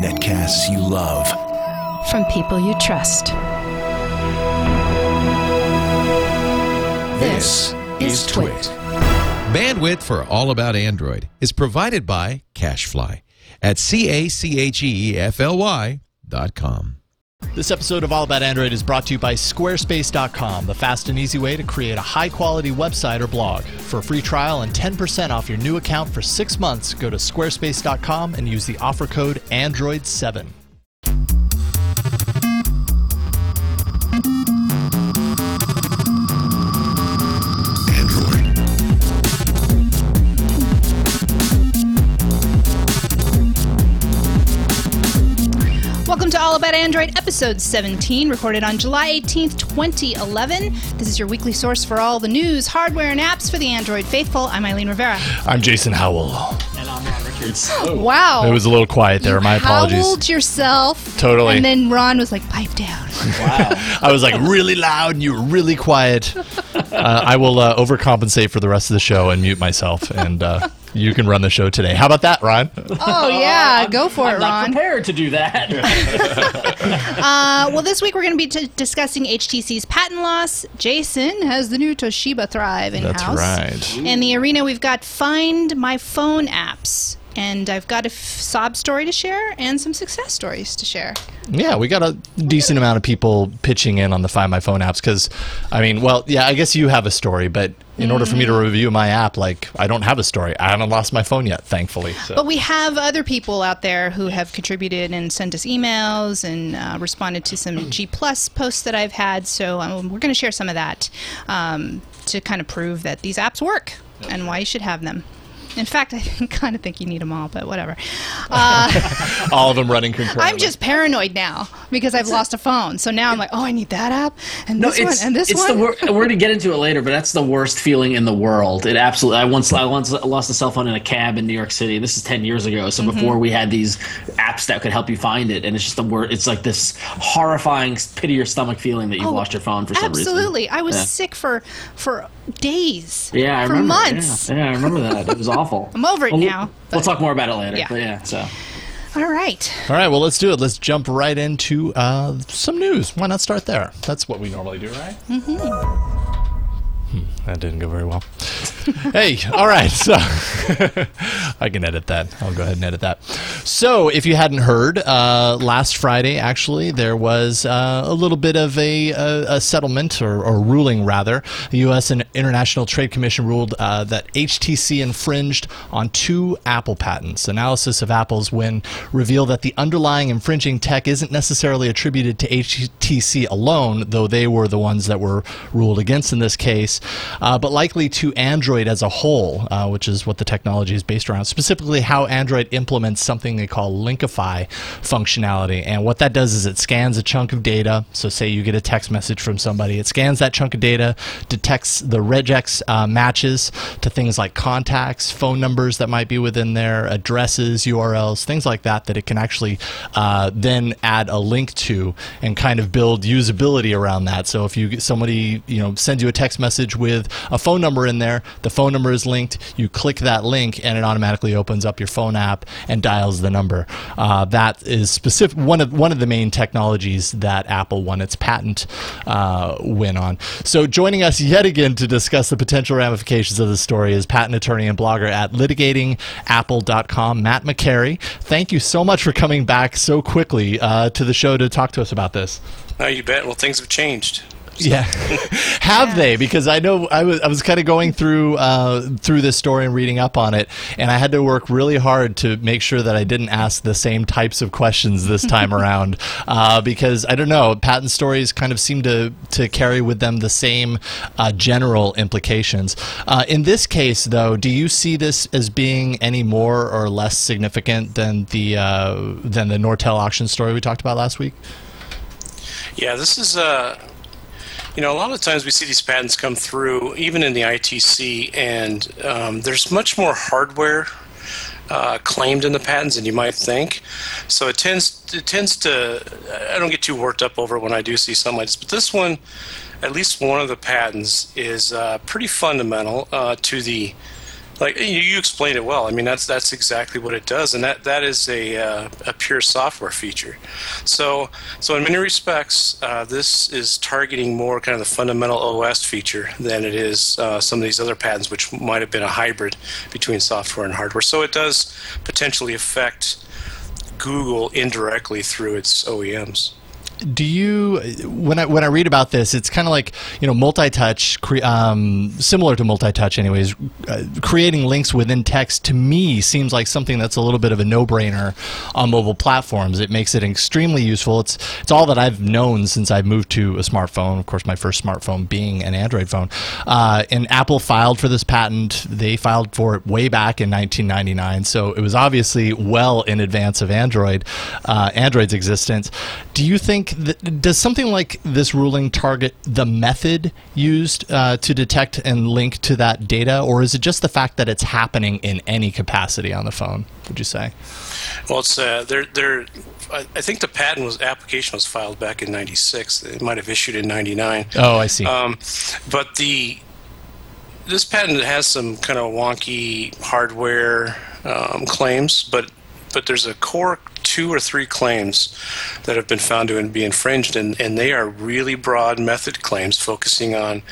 Netcasts you love. From people you trust. This is Twit. Bandwidth for All About Android is provided by CacheFly at C A C H E F L Y dot com. This episode of All About Android is brought to you by Squarespace.com, the fast and easy way to create a high quality website or blog. For a free trial and 10% off your new account for six months, go to Squarespace.com and use the offer code Android7. All About Android, episode 17, recorded on July 18th, 2011. This is your weekly source for all the news, hardware, and apps for the Android faithful. I'm Eileen Rivera. I'm Jason Howell. And I'm Ron Richards. Wow. It was a little quiet there. You My apologies. Howled yourself. Totally. And then Ron was like, pipe down. Wow. I was like really loud and you were really quiet. Uh, I will uh, overcompensate for the rest of the show and mute myself, and uh, you can run the show today. How about that, Ron? Oh, yeah. Go for I'm it, not Ron. prepared to do that. Uh, well, this week we're going to be t- discussing HTC's patent loss. Jason has the new Toshiba Thrive in house. That's house. right. In the arena, we've got Find My Phone apps. And I've got a f- sob story to share and some success stories to share. Yeah, we got a decent amount of people pitching in on the Find My Phone apps because, I mean, well, yeah, I guess you have a story, but in order for me to review my app, like, I don't have a story. I haven't lost my phone yet, thankfully. So. But we have other people out there who have contributed and sent us emails and uh, responded to some G Plus posts that I've had. So um, we're going to share some of that um, to kind of prove that these apps work and why you should have them. In fact, I kind of think you need them all, but whatever. Uh, All of them running concurrently. I'm just paranoid now because I've lost a phone. So now I'm like, oh, I need that app and this one and this it's one. the wor- we're gonna get into it later, but that's the worst feeling in the world. It absolutely. I once I once lost a cell phone in a cab in New York City. This is ten years ago. So Mm-hmm. before we had these apps that could help you find it, and it's just the word. It's like this horrifying pit of your stomach feeling that you've Oh, lost your phone for some reason. Absolutely. I was Yeah. sick for for days. Yeah, I for remember. months. Yeah, yeah, I remember that. It was awful. I'm over it Well, now, We'll talk more about it later. Yeah. But yeah, so All right. All right, well, let's do it. Let's jump right into uh, some news. Why not start there? That's what we normally do, right? Mm-hmm. That didn't go very well. hey, all right. So I can edit that. I'll go ahead and edit that. So, if you hadn't heard, uh, last Friday, actually, there was uh, a little bit of a, a, a settlement or, or ruling, rather. The U.S. and International Trade Commission ruled uh, that HTC infringed on two Apple patents. Analysis of Apple's win revealed that the underlying infringing tech isn't necessarily attributed to HTC alone, though they were the ones that were ruled against in this case, uh, but likely to Android as a whole, uh, which is what the technology is based around. Specifically, how Android implements something they call Linkify functionality. And what that does is it scans a chunk of data. So, say you get a text message from somebody, it scans that chunk of data, detects the regex uh, matches to things like contacts, phone numbers that might be within there, addresses, URLs, things like that, that it can actually uh, then add a link to and kind of build usability around that. So, if you somebody, you know, sends you a text message with a phone number in there, the phone number is linked, you click that link, and it automatically opens up your phone app and dials the number. Uh, that is specific one of one of the main technologies that Apple won its patent uh, win on. So, joining us yet again to discuss the potential ramifications of the story is patent attorney and blogger at litigatingapple.com, Matt Macari. Thank you so much for coming back so quickly uh, to the show to talk to us about this. Oh, you bet. Well, things have changed. Yeah, have they? Because I know I was I was kind of going through uh, through this story and reading up on it, and I had to work really hard to make sure that I didn't ask the same types of questions this time around. Uh, because I don't know, patent stories kind of seem to to carry with them the same uh, general implications. Uh, in this case, though, do you see this as being any more or less significant than the uh, than the Nortel auction story we talked about last week? Yeah, this is uh, you know, a lot of times we see these patents come through, even in the ITC, and um, there's much more hardware uh, claimed in the patents than you might think. So it tends it tends to. I don't get too worked up over it when I do see something like this, but this one, at least one of the patents, is uh, pretty fundamental uh, to the like you, explained it well. I mean, that's that's exactly what it does, and that that is a uh, a pure software feature. So so in many respects, uh, this is targeting more kind of the fundamental OS feature than it is uh, some of these other patents, which might have been a hybrid between software and hardware. So it does potentially affect Google indirectly through its OEMs. Do you when I when I read about this, it's kind of like you know multi-touch, cre- um, similar to multi-touch, anyways. Uh, creating links within text to me seems like something that's a little bit of a no-brainer on mobile platforms. It makes it extremely useful. It's it's all that I've known since I've moved to a smartphone. Of course, my first smartphone being an Android phone. Uh, and Apple filed for this patent. They filed for it way back in 1999, so it was obviously well in advance of Android, uh, Android's existence. Do you think does something like this ruling target the method used uh, to detect and link to that data, or is it just the fact that it's happening in any capacity on the phone? Would you say? Well, it's uh, they're they're. I I think the patent was application was filed back in '96. It might have issued in '99. Oh, I see. Um, but the this patent has some kind of wonky hardware um, claims, but but there's a core two or three claims that have been found to be infringed, and, and they are really broad method claims focusing on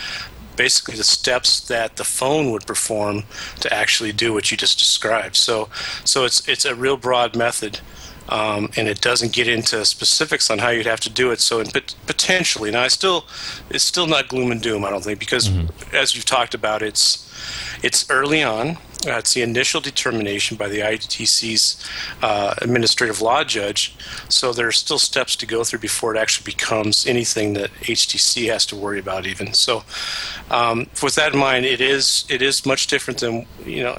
basically the steps that the phone would perform to actually do what you just described. So so it's it's a real broad method. Um, and it doesn't get into specifics on how you'd have to do it. So, pot- potentially, now I still, it's still not gloom and doom. I don't think because, as you've talked about, it's it's early on. Uh, it's the initial determination by the ITC's uh, administrative law judge. So there are still steps to go through before it actually becomes anything that HTC has to worry about. Even so, um, with that in mind, it is it is much different than you know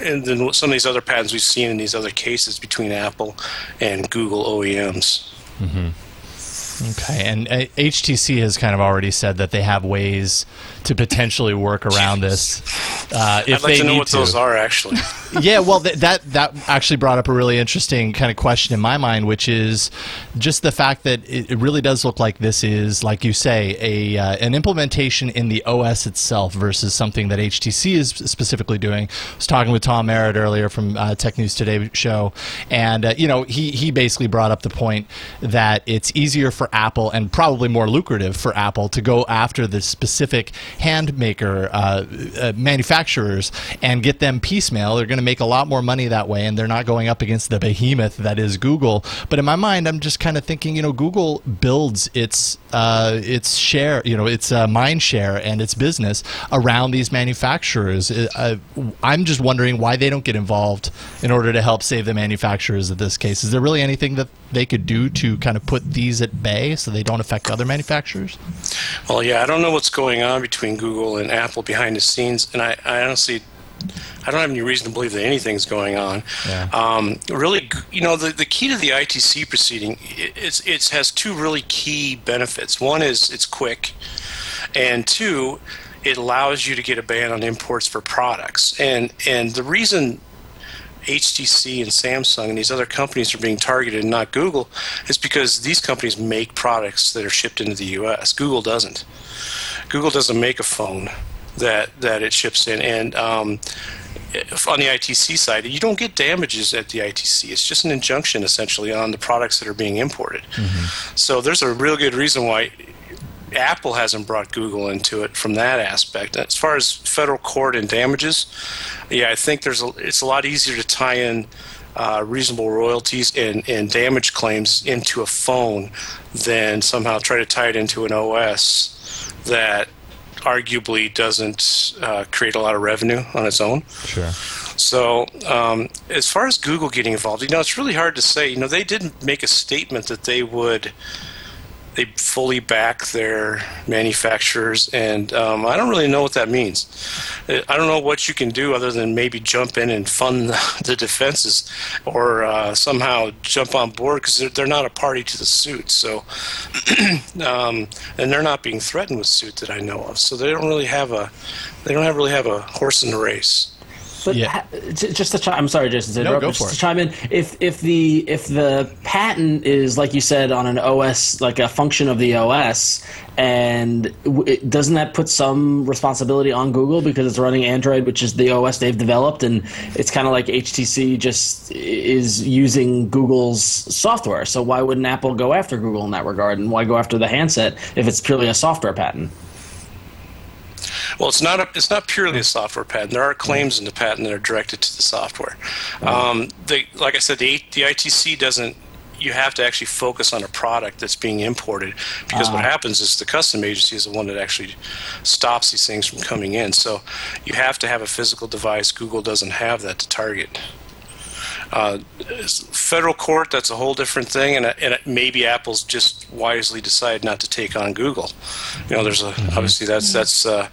and then some of these other patents we've seen in these other cases between Apple and Google OEMs. Mm-hmm. Okay, and uh, HTC has kind of already said that they have ways to potentially work around this uh, if I'd like they to know need what to. those are actually. yeah, well, th- that that actually brought up a really interesting kind of question in my mind, which is just the fact that it, it really does look like this is, like you say, a uh, an implementation in the OS itself versus something that HTC is specifically doing. I was talking with Tom Merritt earlier from uh, Tech News Today show, and uh, you know he he basically brought up the point that it's easier for Apple and probably more lucrative for Apple to go after the specific hand maker uh, uh, manufacturers and get them piecemeal. They're going to make a lot more money that way, and they're not going up against the behemoth that is Google. But in my mind, I'm just kind of thinking, you know, Google builds its uh, its share, you know, its uh, mind share and its business around these manufacturers. Uh, I'm just wondering why they don't get involved in order to help save the manufacturers in this case. Is there really anything that they could do to kind of put these at bay so they don't affect other manufacturers? well, yeah, I don't know what's going on between Google and Apple behind the scenes, and I, I honestly. I don't have any reason to believe that anything's going on. Yeah. Um, really, you know, the, the key to the ITC proceeding it's it has two really key benefits. One is it's quick, and two, it allows you to get a ban on imports for products. And and the reason HTC and Samsung and these other companies are being targeted and not Google is because these companies make products that are shipped into the US. Google doesn't. Google doesn't make a phone that that it ships in and um, on the ITC side, you don't get damages at the ITC. It's just an injunction essentially on the products that are being imported. So there's a real good reason why Apple hasn't brought Google into it from that aspect. As far as federal court and damages, yeah, I think there's a, it's a lot easier to tie in uh, reasonable royalties and, and damage claims into a phone than somehow try to tie it into an OS that arguably doesn't uh, create a lot of revenue on its own. Sure. So, um, as far as Google getting involved, you know, it's really hard to say. You know, they didn't make a statement that they would they fully back their manufacturers, and um, I don't really know what that means. I don't know what you can do other than maybe jump in and fund the, the defenses, or uh, somehow jump on board because they're, they're not a party to the suit. So, um, and they're not being threatened with suit that I know of. So they don't really have a they don't have really have a horse in the race. But Yeah. just to chime, I'm sorry, Jason. To No, go but just for to chime in. If if the if the patent is like you said on an OS, like a function of the OS, and w- it, doesn't that put some responsibility on Google because it's running Android, which is the OS they've developed, and it's kind of like HTC just is using Google's software. So why wouldn't Apple go after Google in that regard, and why go after the handset if it's purely a software patent? Well, it's not a, it's not purely a software patent. There are claims in the patent that are directed to the software. Um, they, like I said, the, the ITC doesn't. You have to actually focus on a product that's being imported because what happens is the custom agency is the one that actually stops these things from coming in. So you have to have a physical device. Google doesn't have that to target. Uh, federal court, that's a whole different thing, and, and it, maybe Apple's just wisely decided not to take on Google. You know, there's a obviously that's that's uh,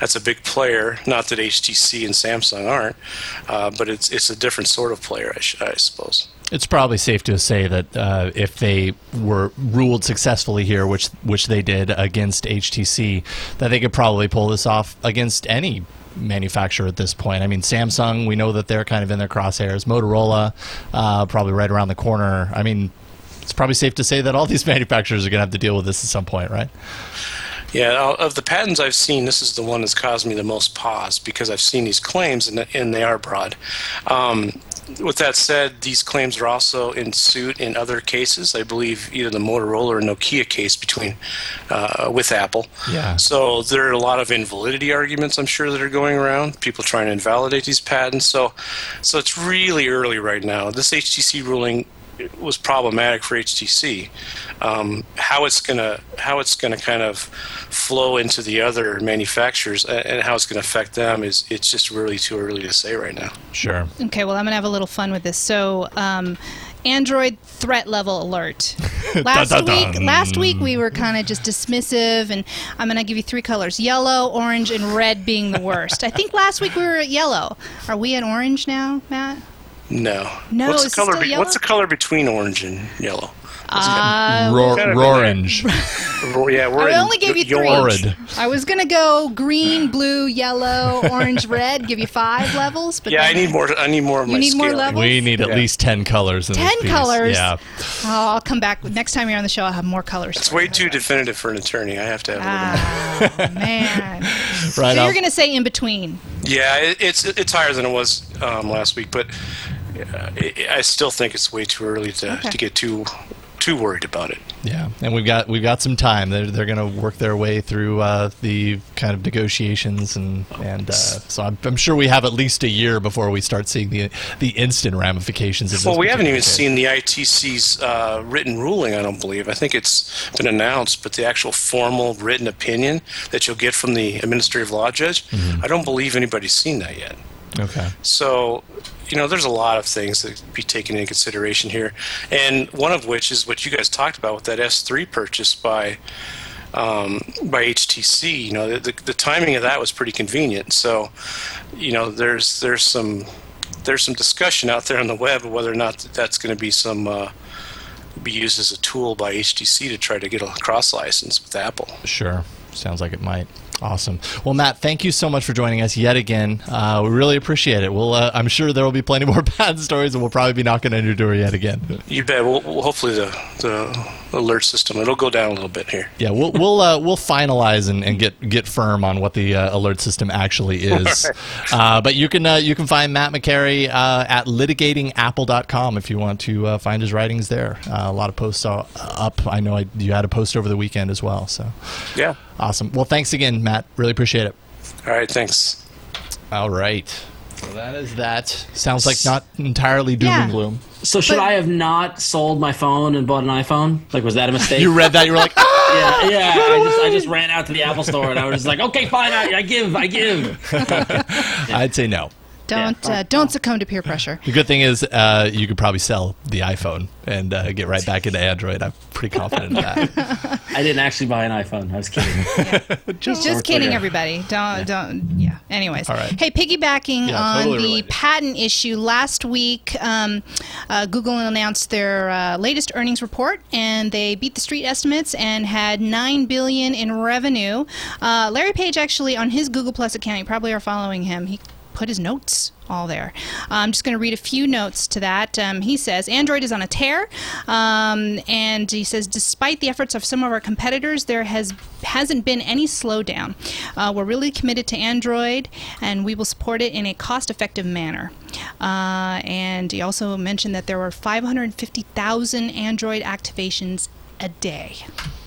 that's a big player. Not that HTC and Samsung aren't, uh, but it's it's a different sort of player, I, sh- I suppose. It's probably safe to say that uh, if they were ruled successfully here, which which they did against HTC, that they could probably pull this off against any manufacturer at this point. I mean, Samsung, we know that they're kind of in their crosshairs. Motorola, uh, probably right around the corner. I mean, it's probably safe to say that all these manufacturers are going to have to deal with this at some point, right? Yeah, of- of the patents I've seen, this is the one that's caused me the most pause because I've seen these claims and, and they are broad. Um, with that said, these claims are also in suit in other cases. I believe either the Motorola or Nokia case between uh, with Apple. Yeah. So there are a lot of invalidity arguments I'm sure that are going around. People trying to invalidate these patents. So, so it's really early right now. This HTC ruling was problematic for HTC. Um, how it's gonna how it's gonna kind of flow into the other manufacturers and how it's gonna affect them is it's just really too early to say right now. Sure. Okay, well, I'm going to have a little fun with this. So, um, Android threat level alert. Last Dun, dun, week, last week we were kind of just dismissive, and I'm going to give you three colors: yellow, orange, and red being the worst. I think last week we were at yellow. Are we at orange now, Matt? No. No, What's the color? Be- what's the color between orange and yellow? Uh, Roar, kind of orange. Ro- yeah, we're I in only gave you three. orange. I was gonna go green, blue, yellow, orange, red. Give you five levels, but Yeah, I need more. I need more of You my need more levels? We need at Yeah. least 10 colors in 10 piece. colors. Yeah. Oh, I'll come back next time you're on the show. I'll have more colors. It's way too definitive for an attorney. I have to have. a little Ah, man. Right so on. you're gonna say in between. Yeah, it, it's it's higher than it was um, last week, but it, I still think it's way too early to, Okay. to get too too worried about it. Yeah, and we've got we've got some time. They're they're going to work their way through uh, the kind of negotiations, and and uh, so I'm, I'm sure we have at least a year before we start seeing the the instant ramifications of this. Well, we haven't even case. seen the ITC's uh, written ruling. I don't believe. I think it's been announced, but the actual formal written opinion that you'll get from the administrative law judge, Mm-hmm. I don't believe anybody's seen that yet. Okay. So, you know, there's a lot of things that be taken into consideration here, and one of which is what you guys talked about with that S3 purchase by um, by HTC. You know, the, the, the timing of that was pretty convenient. So, you know, there's there's some there's some discussion out there on the web of whether or not that's going to be some uh, be used as a tool by HTC to try to get a cross license with Apple. Sure. Sounds like it might. Awesome. Well, Matt, thank you so much for joining us yet again. Uh, we really appreciate it. We'll, uh, I'm sure there will be plenty more bad stories, and we'll probably be knocking on your door yet again. You bet. Well, hopefully the the alert system it'll go down a little bit here. Yeah, we'll we'll uh, we'll finalize and, and get get firm on what the uh, alert system actually is. Uh, but you can uh, you can find Matt Macari uh, at litigatingapple.com if you want to uh, find his writings there. Uh, a lot of posts are up. I know I, you had a post over the weekend as well. So Yeah. awesome. Well, thanks again, Matt. Really appreciate it. All right. Thanks. All right. So that is that. Sounds like not entirely doom Yeah. and gloom. So should But- I have not sold my phone and bought an iPhone? Like, was that a mistake? You read that, you were like, ah! yeah, yeah. I just, I just ran out to the Apple store and I was just like, okay, fine, I, I give, I give. I'd say no. Don't Yeah. uh, don't succumb to peer pressure. The good thing is, uh, you could probably sell the iPhone and uh, get right back into Android. I'm pretty confident of that. I didn't actually buy an iPhone. I was kidding. Just, we're kidding, clear. everybody. Don't don't. Yeah. Anyways. All right. Hey, piggybacking Yeah, on totally the related. patent issue last week, um, uh, Google announced their uh, latest earnings report, and they beat the street estimates and had nine billion in revenue. Uh, Larry Page actually on his Google Plus account, you probably are following him. He put his notes all there. I'm just going to read a few notes to that. Um, he says Android is on a tear, um, and he says despite the efforts of some of our competitors, there has hasn't been any slowdown. Uh, we're really committed to Android, and we will support it in a cost-effective manner. Uh, and he also mentioned that there were 550,000 Android activations a day.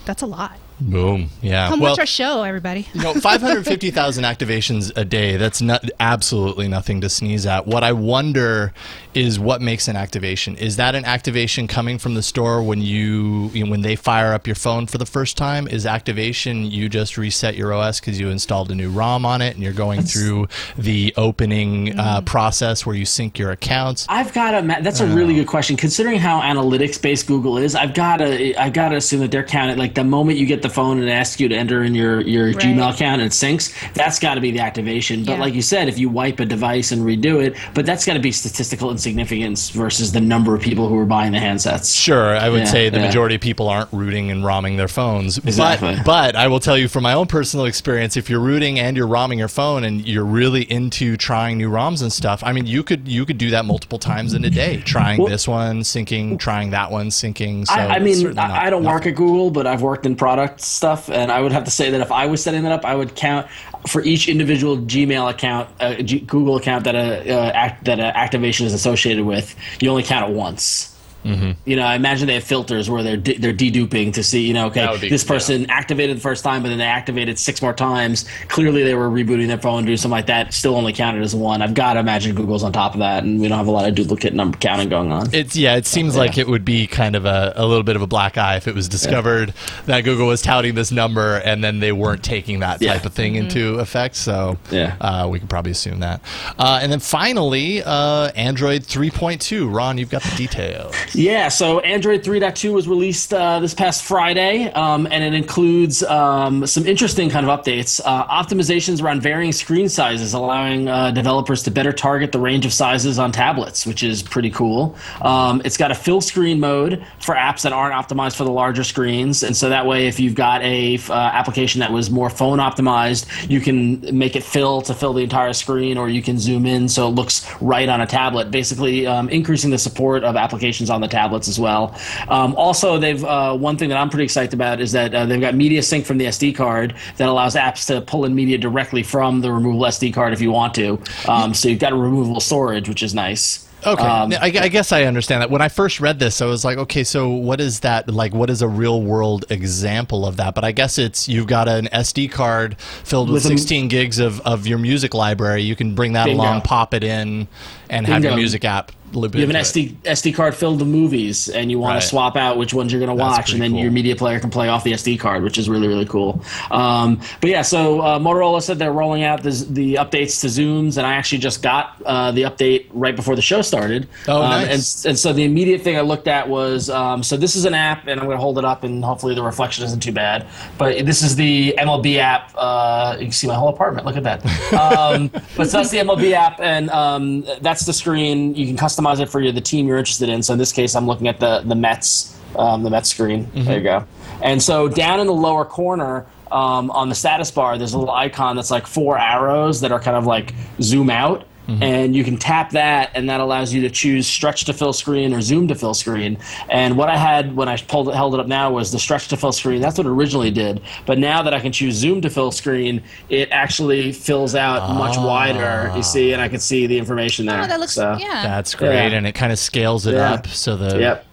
That's a lot. Boom. Yeah. Come well, watch our show, everybody. you know, 550,000 activations a day, that's not absolutely nothing to sneeze at. What I wonder is what makes an activation. Is that an activation coming from the store when you, you know, when they fire up your phone for the first time? Is activation you just reset your OS because you installed a new ROM on it and you're going through the opening uh, process where you sync your accounts? I've got to. That's a really good question. Considering how analytics based Google is, I've got to. I've got to assume that they're counting. Like the moment you get the phone and ask you to enter in your your Right. Gmail account and it syncs, that's got to be the activation. But Yeah. like you said, if you wipe a device and redo it, but that's got to be statistical insignificance versus the number of people who are buying the handsets. Sure, I would Yeah, say the yeah. majority of people aren't rooting and ROMing their phones. Exactly. But, but I will tell you from my own personal experience, if you're rooting and you're ROMing your phone and you're really into trying new ROMs and stuff, I mean, you could you could do that multiple times in a day, trying Well- this one, syncing, trying that one, syncing. So I, I mean, not I, don't work at Google, but I've worked in product stuff, and I would have to say that if I was setting that up, I would count for each individual Gmail account, uh, G- Google account that a uh, act, that a activation is associated with. You only count it once. Mm-hmm. You know, I imagine they have filters where they're de- they're deduping to see, you know, okay, be- this person activated the first time, but then they activated six more times. Clearly, they were rebooting their phone, doing something like that. Still only counted as one. I've got to imagine Google's on top of that, and we don't have a lot of duplicate number counting going on. It's yeah. It seems like it would be kind of a, a little bit of a black eye if it was discovered that Google was touting this number and then they weren't taking that Yeah. type of thing into effect. So Yeah. uh, we can probably assume that. Uh, and then finally, uh, Android 3.2. Ron, you've got the details. Yeah, so Android 3.2 was released uh, this past Friday, um, and it includes um, some interesting kind of updates. Uh, optimizations around varying screen sizes, allowing uh, developers to better target the range of sizes on tablets, which is pretty cool. Um, it's got a fill screen mode for apps that aren't optimized for the larger screens, and so that way, if you've got a uh, application that was more phone optimized, you can make it fill to fill the entire screen, or you can zoom in so it looks right on a tablet. Basically, um, increasing the support of applications on the tablets as well. Um, also, they've uh, one thing that I'm pretty excited about is that uh, they've got media sync from the SD card that allows apps to pull in media directly from the removable SD card if you want to. Um, so you've got a removable storage, which is nice. Okay, Um, I, I guess I understand that. When I first read this, I was like, okay, so what is that like? What is a real world example of that? But I guess it's you've got an SD card filled with, With a- 16 gigs of, of your music library. You can bring that Bingo. along, pop it in, and have your music app. Loop You have an. SD SD card filled with movies, and you want Right. to swap out which ones you're going to watch, and then cool. your media player can play off the SD card, which is really really cool. Um, but yeah, so uh, Motorola said they're rolling out the, the updates to Xooms, and I actually just got uh, the update right before the show started. Oh, um, nice. And, and so the immediate thing I looked at was um, so this is an app, and I'm going to hold it up, and hopefully the reflection isn't too bad. But this is the MLB app. Uh, you can see my whole apartment. Look at that. Um, but so that's the MLB app, and um, that's the screen. You can customize it for your, the team you're interested in. So in this case, I'm looking at the the Mets, um, the Mets screen. There you go. And so down in the lower corner. Um, on the status bar, there's a little icon that's like four arrows that are kind of like zoom out, Mm-hmm. and you can tap that, and that allows you to choose stretch to fill screen or zoom to fill screen. And what I had when I pulled it, held it up now was the stretch to fill screen. That's what it originally did. But now that I can choose zoom to fill screen, it actually fills out much ah. wider. You see, and I can see the information oh, there. Oh, that looks So, yeah. That's great, Yeah. and it kind of scales it Yeah. up so the Yep.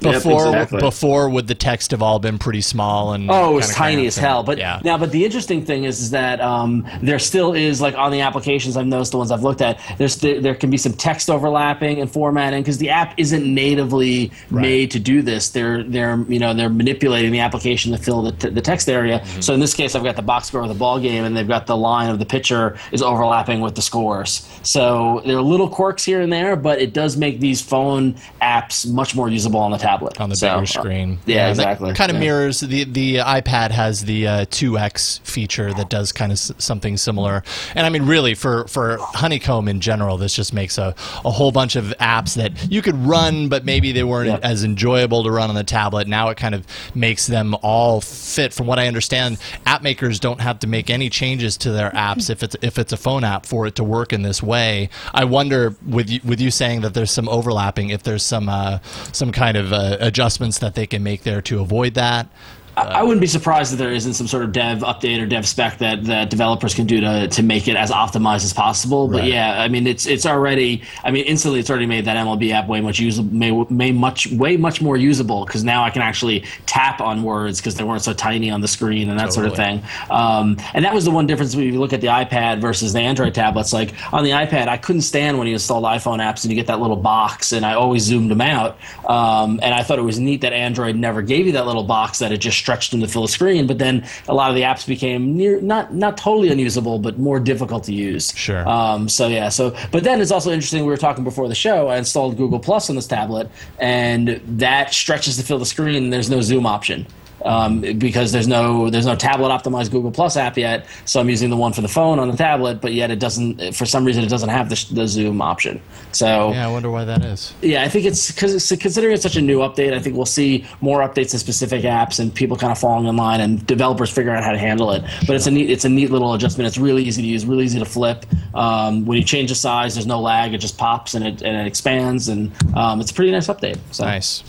Yep, before exactly. before would the text have all been pretty small and Oh, it's kinda tiny as hell. But yeah, now, but the interesting thing is, is that um, there still is like on the applications I've noticed the ones I've looked at. There's there, there can be some text overlapping and formatting because the app isn't natively made to do this. They're they're you know they're manipulating the application to fill the, t- the text area. Mm-hmm. So in this case, I've got the box score of the ball game, and they've got the line of the pitcher is overlapping with the scores. So there are little quirks here and there, but it does make these phone apps much more usable on the tablet on the So, bigger uh, screen. yeah, exactly. Kind of Yeah. mirrors the the iPad has the uh, 2x feature that does kind of s- something similar. And I mean, really, for for Honeycomb in general, this just makes a, a whole bunch of apps that you could run, but maybe they weren't Yeah. as enjoyable to run on the tablet. Now it kind of makes them all fit. From what I understand, app makers don't have to make any changes to their apps if it's if it's a phone app for it to work in this way. I wonder with you, with you saying that there's some overlapping, if there's some uh, some kind of uh, adjustments that they can make there to avoid that. I wouldn't be surprised if there isn't some sort of dev update or dev spec that, that developers can do to, to make it as optimized as possible. But Right. yeah, I mean it's it's already I mean instantly it's already made that MLB app way much usable, may, may much way much more usable because now I can actually tap on words because they weren't so tiny on the screen and that sort of thing. Um, and that was the one difference when you look at the iPad versus the Android tablets. Like on the iPad, I couldn't stand when you installed iPhone apps and you get that little box, and I always zoomed them out. Um, and I thought it was neat that Android never gave you that little box that it just stretched them to fill a screen. But then a lot of the apps became near not not totally unusable, but more difficult to use. Sure. Um, so yeah. So but then it's also interesting. We were talking before the show. I installed Google Plus on this tablet, and that stretches to fill the screen. And there's no zoom option um, because there's no there's no tablet optimized Google Plus app yet. So I'm using the one for the phone on the tablet, but yet it doesn't. For some reason, it doesn't have the, the zoom option. So Yeah, I wonder why that is. yeah, I think it's because considering it's such a new update, I think we'll see more updates to specific apps and people kind of falling in line and developers figuring out how to handle it. But it's a neat, it's a neat little adjustment. It's really easy to use, really easy to flip. Um, when you change the size, there's no lag. It just pops and it and it expands, and um, it's a pretty nice update. So. Nice.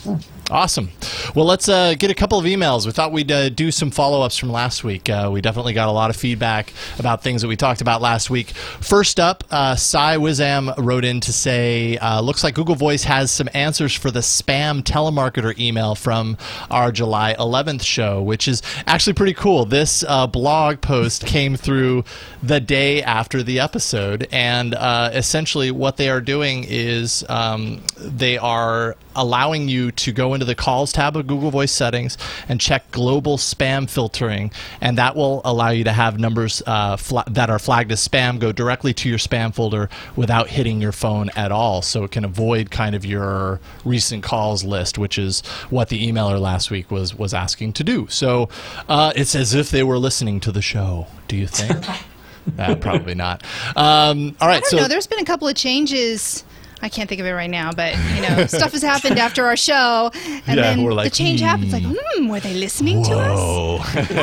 Awesome. Well, let's uh, get a couple of emails. We thought we'd uh, do some follow ups from last week. Uh, we definitely got a lot of feedback about things that we talked about last week. First up, uh, Cy Wizam wrote in to say, uh, looks like Google Voice has some answers for the spam telemarketer email from our July 11th show, which is actually pretty cool. This uh, blog post came through the day after the episode, and uh, essentially what they are doing is um, they are allowing you to go into the calls tab of Google Voice settings and check global spam filtering, and that will allow you to have numbers uh, fla- that are flagged as spam go directly to your spam folder without hitting your phone at all. So it can avoid kind of your recent calls list, which is what the emailer last week was was asking to do. So uh, it's as if they were listening to the show. Do you think? uh, probably not. Um, all right, I don't so know. There's been a couple of changes. I can't think of it right now, but you know, stuff has happened after our show, and Yeah, then we're like, the change happens. Like, hmm, were they listening to us? Oh,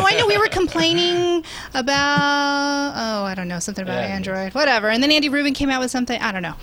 I know we were complaining about oh, I don't know, something about Android, whatever. And then Andy Rubin came out with something. I don't know.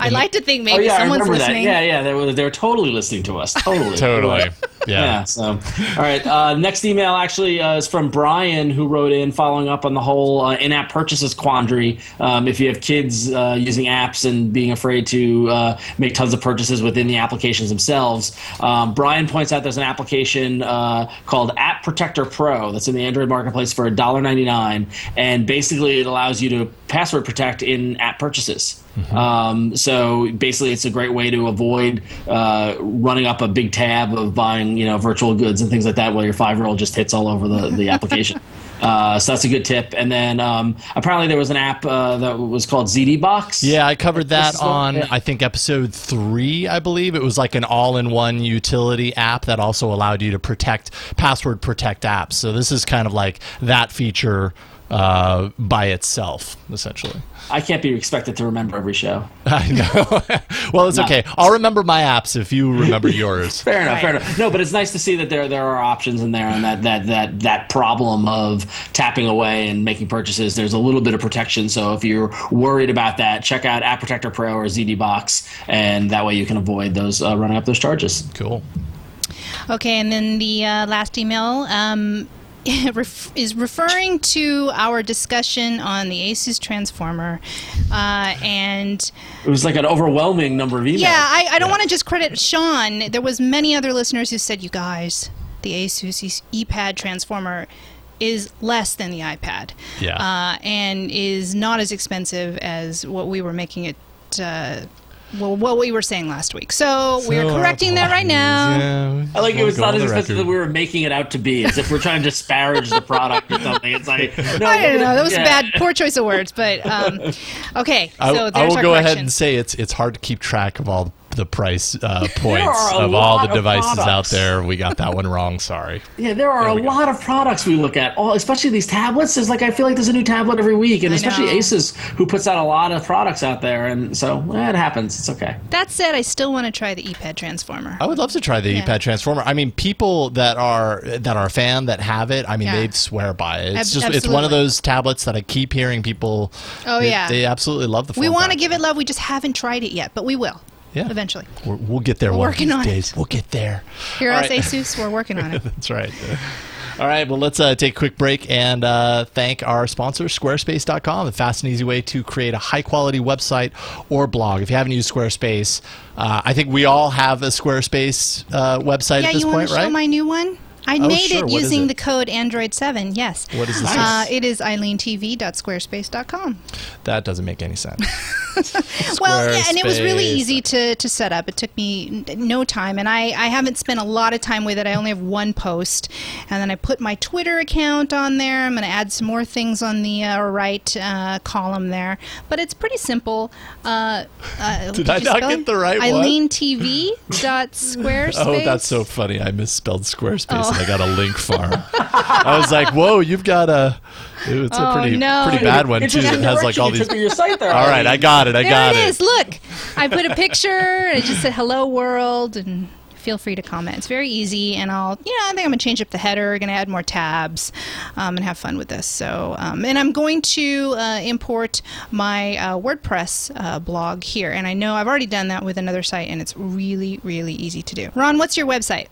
I like to think Oh maybe yeah, I someone's remember listening. that. Yeah, yeah, they were they were totally listening to us. Totally, totally. Yeah. Yeah. So, all right. Uh, next email actually uh, is from Brian, who wrote in following up on the whole uh, in-app purchases quandary. Um, if you have kids uh, using apps and being afraid to uh, make tons of purchases within the applications themselves, um, Brian points out there's an application uh, called App Protector Pro that's in the Android marketplace for $1.99, and basically it allows you to password protect in app purchases. Um, so basically, it's a great way to avoid uh, running up a big tab of buying, you know, virtual goods and things like that, while your five-year-old just hits all over the the application. Uh, so that's a good tip. And then um, apparently there was an app uh, that was called ZD Box. Yeah, I covered that This is the- on yeah. I think episode three, I believe. It was like an all-in-one utility app that also allowed you to protect password protect apps. So this is kind of like that feature uh, by itself, essentially. I can't be expected to remember every show. I know. well, it's okay. I'll remember my apps if you remember yours. Fair enough, fair enough. No, but it's nice to see that there there are options in there, and that that that that problem of tapping away and making purchases. There's a little bit of protection. So if you're worried about that, check out App Protector Pro or ZD Box, and that way you can avoid those uh, running up those charges. Cool. Okay, and then the uh, last email um, ref- is referring to our discussion on the Asus Transformer, uh, and It was like an overwhelming number of emails. yeah, I, I don't want to just credit Sean. There was many other listeners who said, "You guys, the Asus ePad Transformer." Is less than the iPad, Yeah. uh, and is not as expensive as what we were making it. Uh, well, what we were saying last week. So, we're correcting that right now. I like it Won't was not as expensive record. that we were making it out to be, as if we're trying to disparage the product or something. It's like no, I don't know. That was yeah. a bad, poor choice of words. But um, okay, I, so I there's will our go ahead and say it's it's hard to keep track of all the price uh, points of all the of devices out there. We got that one wrong. Sorry. Yeah, there are a lot of products we look at, all especially these tablets. There's like I feel like there's a new tablet every week, and I especially know. Asus, who puts out a lot of products out there, and so eh, it happens. It's okay. That said, I still want to try the ePad transformer. I would love to try the Yeah. ePad transformer. I mean, people that are that are a fan that have it, I mean, Yeah. they swear by it. It's Ab- just it's one of those tablets that I keep hearing people. Oh, they, yeah. they absolutely love the. we want to give it love. We just haven't tried it yet, but we will. Yeah. Eventually. We're, we'll get there We're one working of on these it. days. We'll get there. Hear All us, right. Asus. We're working on it. That's right. All right, well, let's uh, take a quick break and uh, thank our sponsor, Squarespace.com, the fast and easy way to create a high quality website or blog. If you haven't used Squarespace, uh, I think we all have a Squarespace uh, website yeah, at this you want point, to show right? my new one? I Oh, made sure. it What using it? the code Android7. Yes. What is this? Uh, it is eileentv.squarespace.com. that doesn't make any sense. Well, yeah, and it was really easy to, to set up. It took me no time, and I, I haven't spent a lot of time with it. I only have one post, and then I put my Twitter account on there. I'm going to add some more things on the uh, right uh, column there, but it's pretty simple. Uh, uh, Did I not get it? the right one? EileenTV.squarespace. Oh, that's so funny. I misspelled Squarespace and I got a link farm. I was like, whoa, you've got a. It's a Oh, pretty, no. pretty bad one, too, Interesting that has like all these. your site there. All right, I got it. I There got it it. is. Look, I put a picture. and It just said "Hello World" and. Feel free to comment. It's very easy, and I'll, you know, I think I'm gonna change up the header, gonna add more tabs, um, and have fun with this. So, um, and I'm going to uh, import my uh, WordPress uh, blog here, and I know I've already done that with another site, and it's really, really easy to do. Ron, what's your website?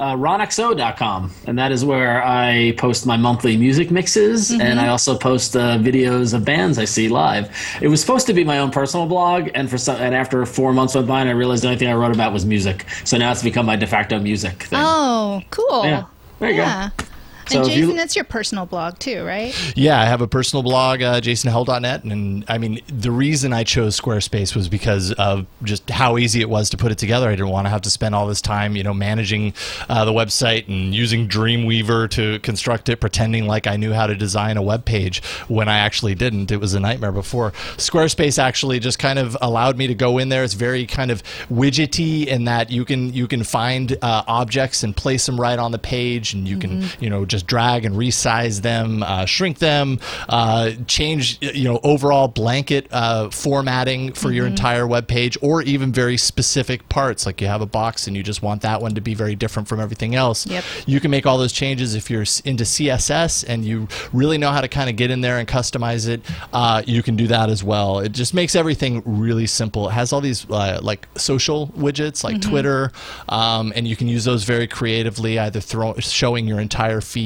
Uh, ronxo.com, and that is where I post my monthly music mixes, and I also post uh, videos of bands I see live. It was supposed to be my own personal blog, and for some, and after four months went by, and I realized the only thing I wrote about was music. So now it's become my de facto music thing. Oh, cool. Yeah. There you go. So And if you- Jason, that's your personal blog too, right? Yeah, I have a personal blog, uh, jasonhowell.net. And I mean, the reason I chose Squarespace was because of just how easy it was to put it together. I didn't want to have to spend all this time, you know, managing uh, the website and using Dreamweaver to construct it, pretending like I knew how to design a web page when I actually didn't. It was a nightmare before. Squarespace actually just kind of allowed me to go in there. It's very kind of widgety in that you can you can find uh, objects and place them right on the page, and you can you know just drag and resize them, uh, shrink them, uh, change you know overall blanket uh, formatting for your entire web page, or even very specific parts. Like you have a box and you just want that one to be very different from everything else. Yep. You can make all those changes if you're into CSS and you really know how to kind of get in there and customize it. Uh, you can do that as well. It just makes everything really simple. It has all these uh, like social widgets like Twitter, um, and you can use those very creatively, either throw, showing your entire feed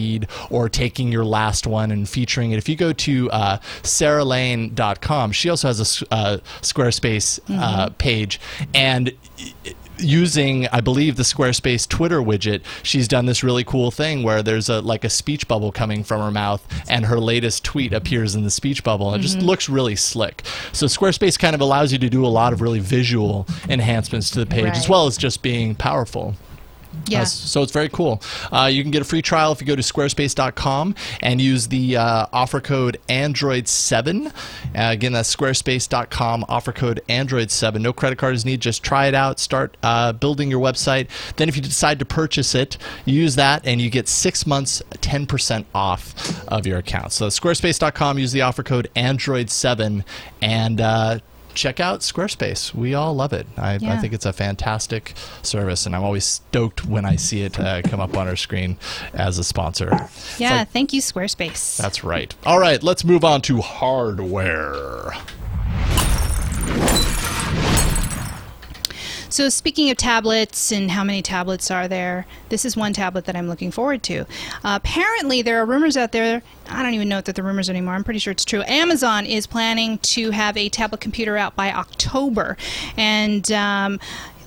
or taking your last one and featuring it. If you go to uh, sarahlane.com, she also has a uh, Squarespace uh, page, and using i believe the squarespace twitter widget she's done this really cool thing where there's a like a speech bubble coming from her mouth and her latest tweet appears in the speech bubble. And it just looks really slick. So squarespace kind of allows you to do a lot of really visual enhancements to the page as well as just being powerful Yeah. uh, so it's very cool. Uh, you can get a free trial if you go to squarespace.com and use the uh, offer code Android7. Uh, again, that's squarespace.com, offer code Android7. No credit card is needed. Just try it out. Start uh, building your website. Then, if you decide to purchase it, use that and you get six months, 10% off of your account. So, squarespace.com, use the offer code Android7 and uh, check out Squarespace. We all love it. I, I think it's a fantastic service, and I'm always stoked when I see it uh, come up on our screen as a sponsor. Yeah, like- thank you, Squarespace. that's right. All right, let's move on to hardware. So, speaking of tablets and how many tablets are there, this is one tablet that I'm looking forward to. Uh, apparently, there are rumors out there. I don't even know that the rumors anymore. I'm pretty sure it's true. Amazon is planning to have a tablet computer out by October, and um,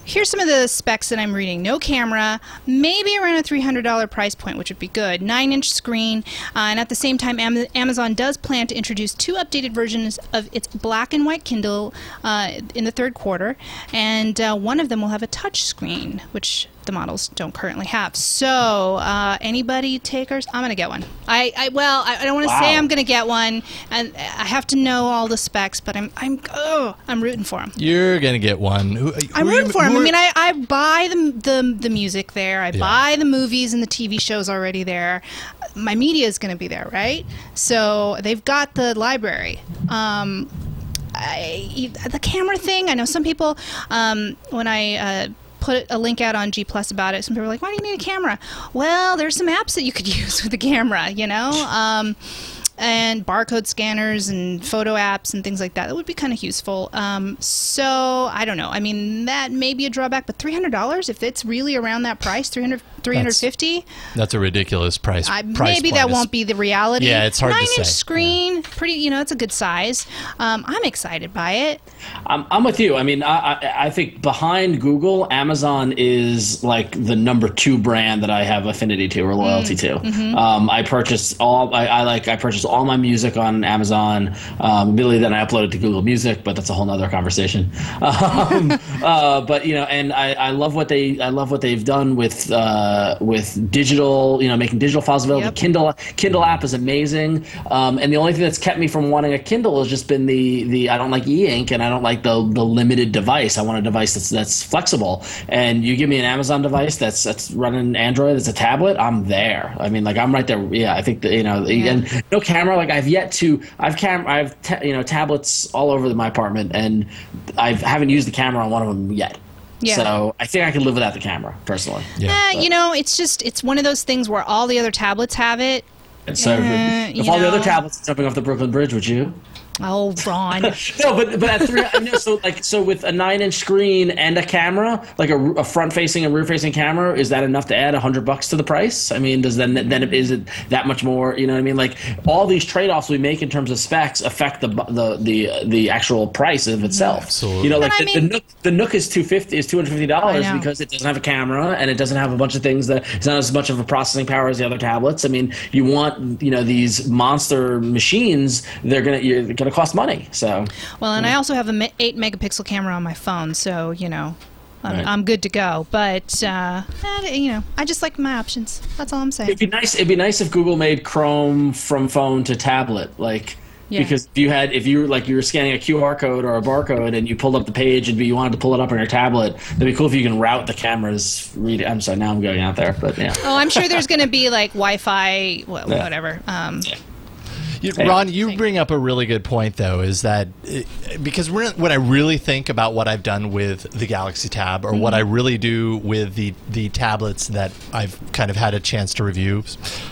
Here's some of the specs that I'm reading. No camera, maybe around a $300 price point, which would be good. 9 inch screen, uh, and at the same time, Am- Amazon does plan to introduce two updated versions of its black and white Kindle uh, in the third quarter, and uh, one of them will have a touch screen, which the models don't currently have. So, uh, anybody takers? I'm gonna get one. I, I well, I, I don't want to say I'm gonna get one, and I have to know all the specs, but I'm I'm oh, I'm rooting for them. You're gonna get one. Who, I'm rooting you- for them. who I mean, I, I buy the, the the music there. I buy the movies and the TV shows already there. My media is going to be there, right? So they've got the library. Um, I, the camera thing. I know some people um, when I. Uh, Put a link out on G Plus about it. Some people are like, "Why do you need a camera?" Well, there's some apps that you could use with a camera, you know, um, and barcode scanners and photo apps and things like that. That would be kind of useful. Um, so I don't know. I mean, that may be a drawback, but three hundred dollars if it's really around that price, 300 350 That's a ridiculous price. I, price maybe point. that won't be the reality. Yeah, it's hard to say. Nine inch screen, pretty. You know, it's a good size. Um, I'm excited by it. I'm, I'm with you. I mean, I, I, I think behind Google, Amazon is like the number two brand that I have affinity to or loyalty to. Um, I purchase all. I, I like. I purchase all my music on Amazon. Um, then I upload it to Google Music, but that's a whole nother conversation. Um, uh, but you know, and I, I love what they. I love what they've done with uh, with digital. You know, making digital files available. Yep. The Kindle Kindle app is amazing. Um, and the only thing that's kept me from wanting a Kindle has just been the the I don't like e-ink and I don't like the the limited device. I want a device that's that's flexible. And you give me an Amazon device that's that's running Android, that's a tablet, I'm there. I mean, like I'm right there. Yeah, I think that you know, and no camera. Like I've yet to. I've cam. I've ta- you know tablets all over my apartment, and I haven't used the camera on one of them yet. Yeah. So I think I can live without the camera personally. Yeah. Eh, you know, it's just it's one of those things where all the other tablets have it. And so Eh, if you all the other tablets are jumping off the Brooklyn Bridge, would you? Oh, Ron. No, but but at three, I mean, so like so with a nine inch screen and a camera, like a, a front facing and rear facing camera, is that enough to add a hundred bucks to the price? I mean, does then then it, is it that much more? You know what I mean? Like all these trade offs we make in terms of specs affect the the the the actual price of itself. Absolutely. You know, like But I the, the Nook the Nook is two fifty is two hundred fifty dollars because it doesn't have a camera and it doesn't have a bunch of things that it's not as much of a processing power as the other tablets. I mean, you want you know these monster machines, they're gonna you're gonna cost money. So. Well, and I also have an eight megapixel camera on my phone, so you know, I'm, Right. I'm good to go. But uh, you know, I just like my options. That's all I'm saying. It'd be nice. It'd be nice if Google made Chrome from phone to tablet, like Yeah. because if you had, if you were like you were scanning a QR code or a barcode and you pulled up the page and you wanted to pull it up on your tablet, that'd be cool if you can route the cameras. Read. I'm sorry, now I'm going out there, but yeah. Oh, I'm sure there's going to be like Wi-Fi, wh- Yeah. whatever. Um, You, Ron, you bring up a really good point, though, is that uh, because when when I really think about what I've done with the Galaxy Tab, or what I really do with the the tablets that I've kind of had a chance to review.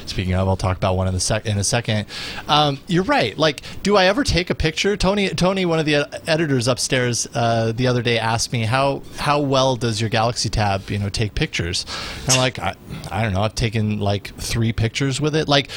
Speaking of, I'll talk about one in the sec in a second. Um, you're right. Like, do I ever take a picture? Tony, Tony, one of the ed- editors upstairs uh, the other day asked me how how well does your Galaxy Tab, you know, take pictures? And I'm like, I, I don't know. I've taken like three pictures with it. Like,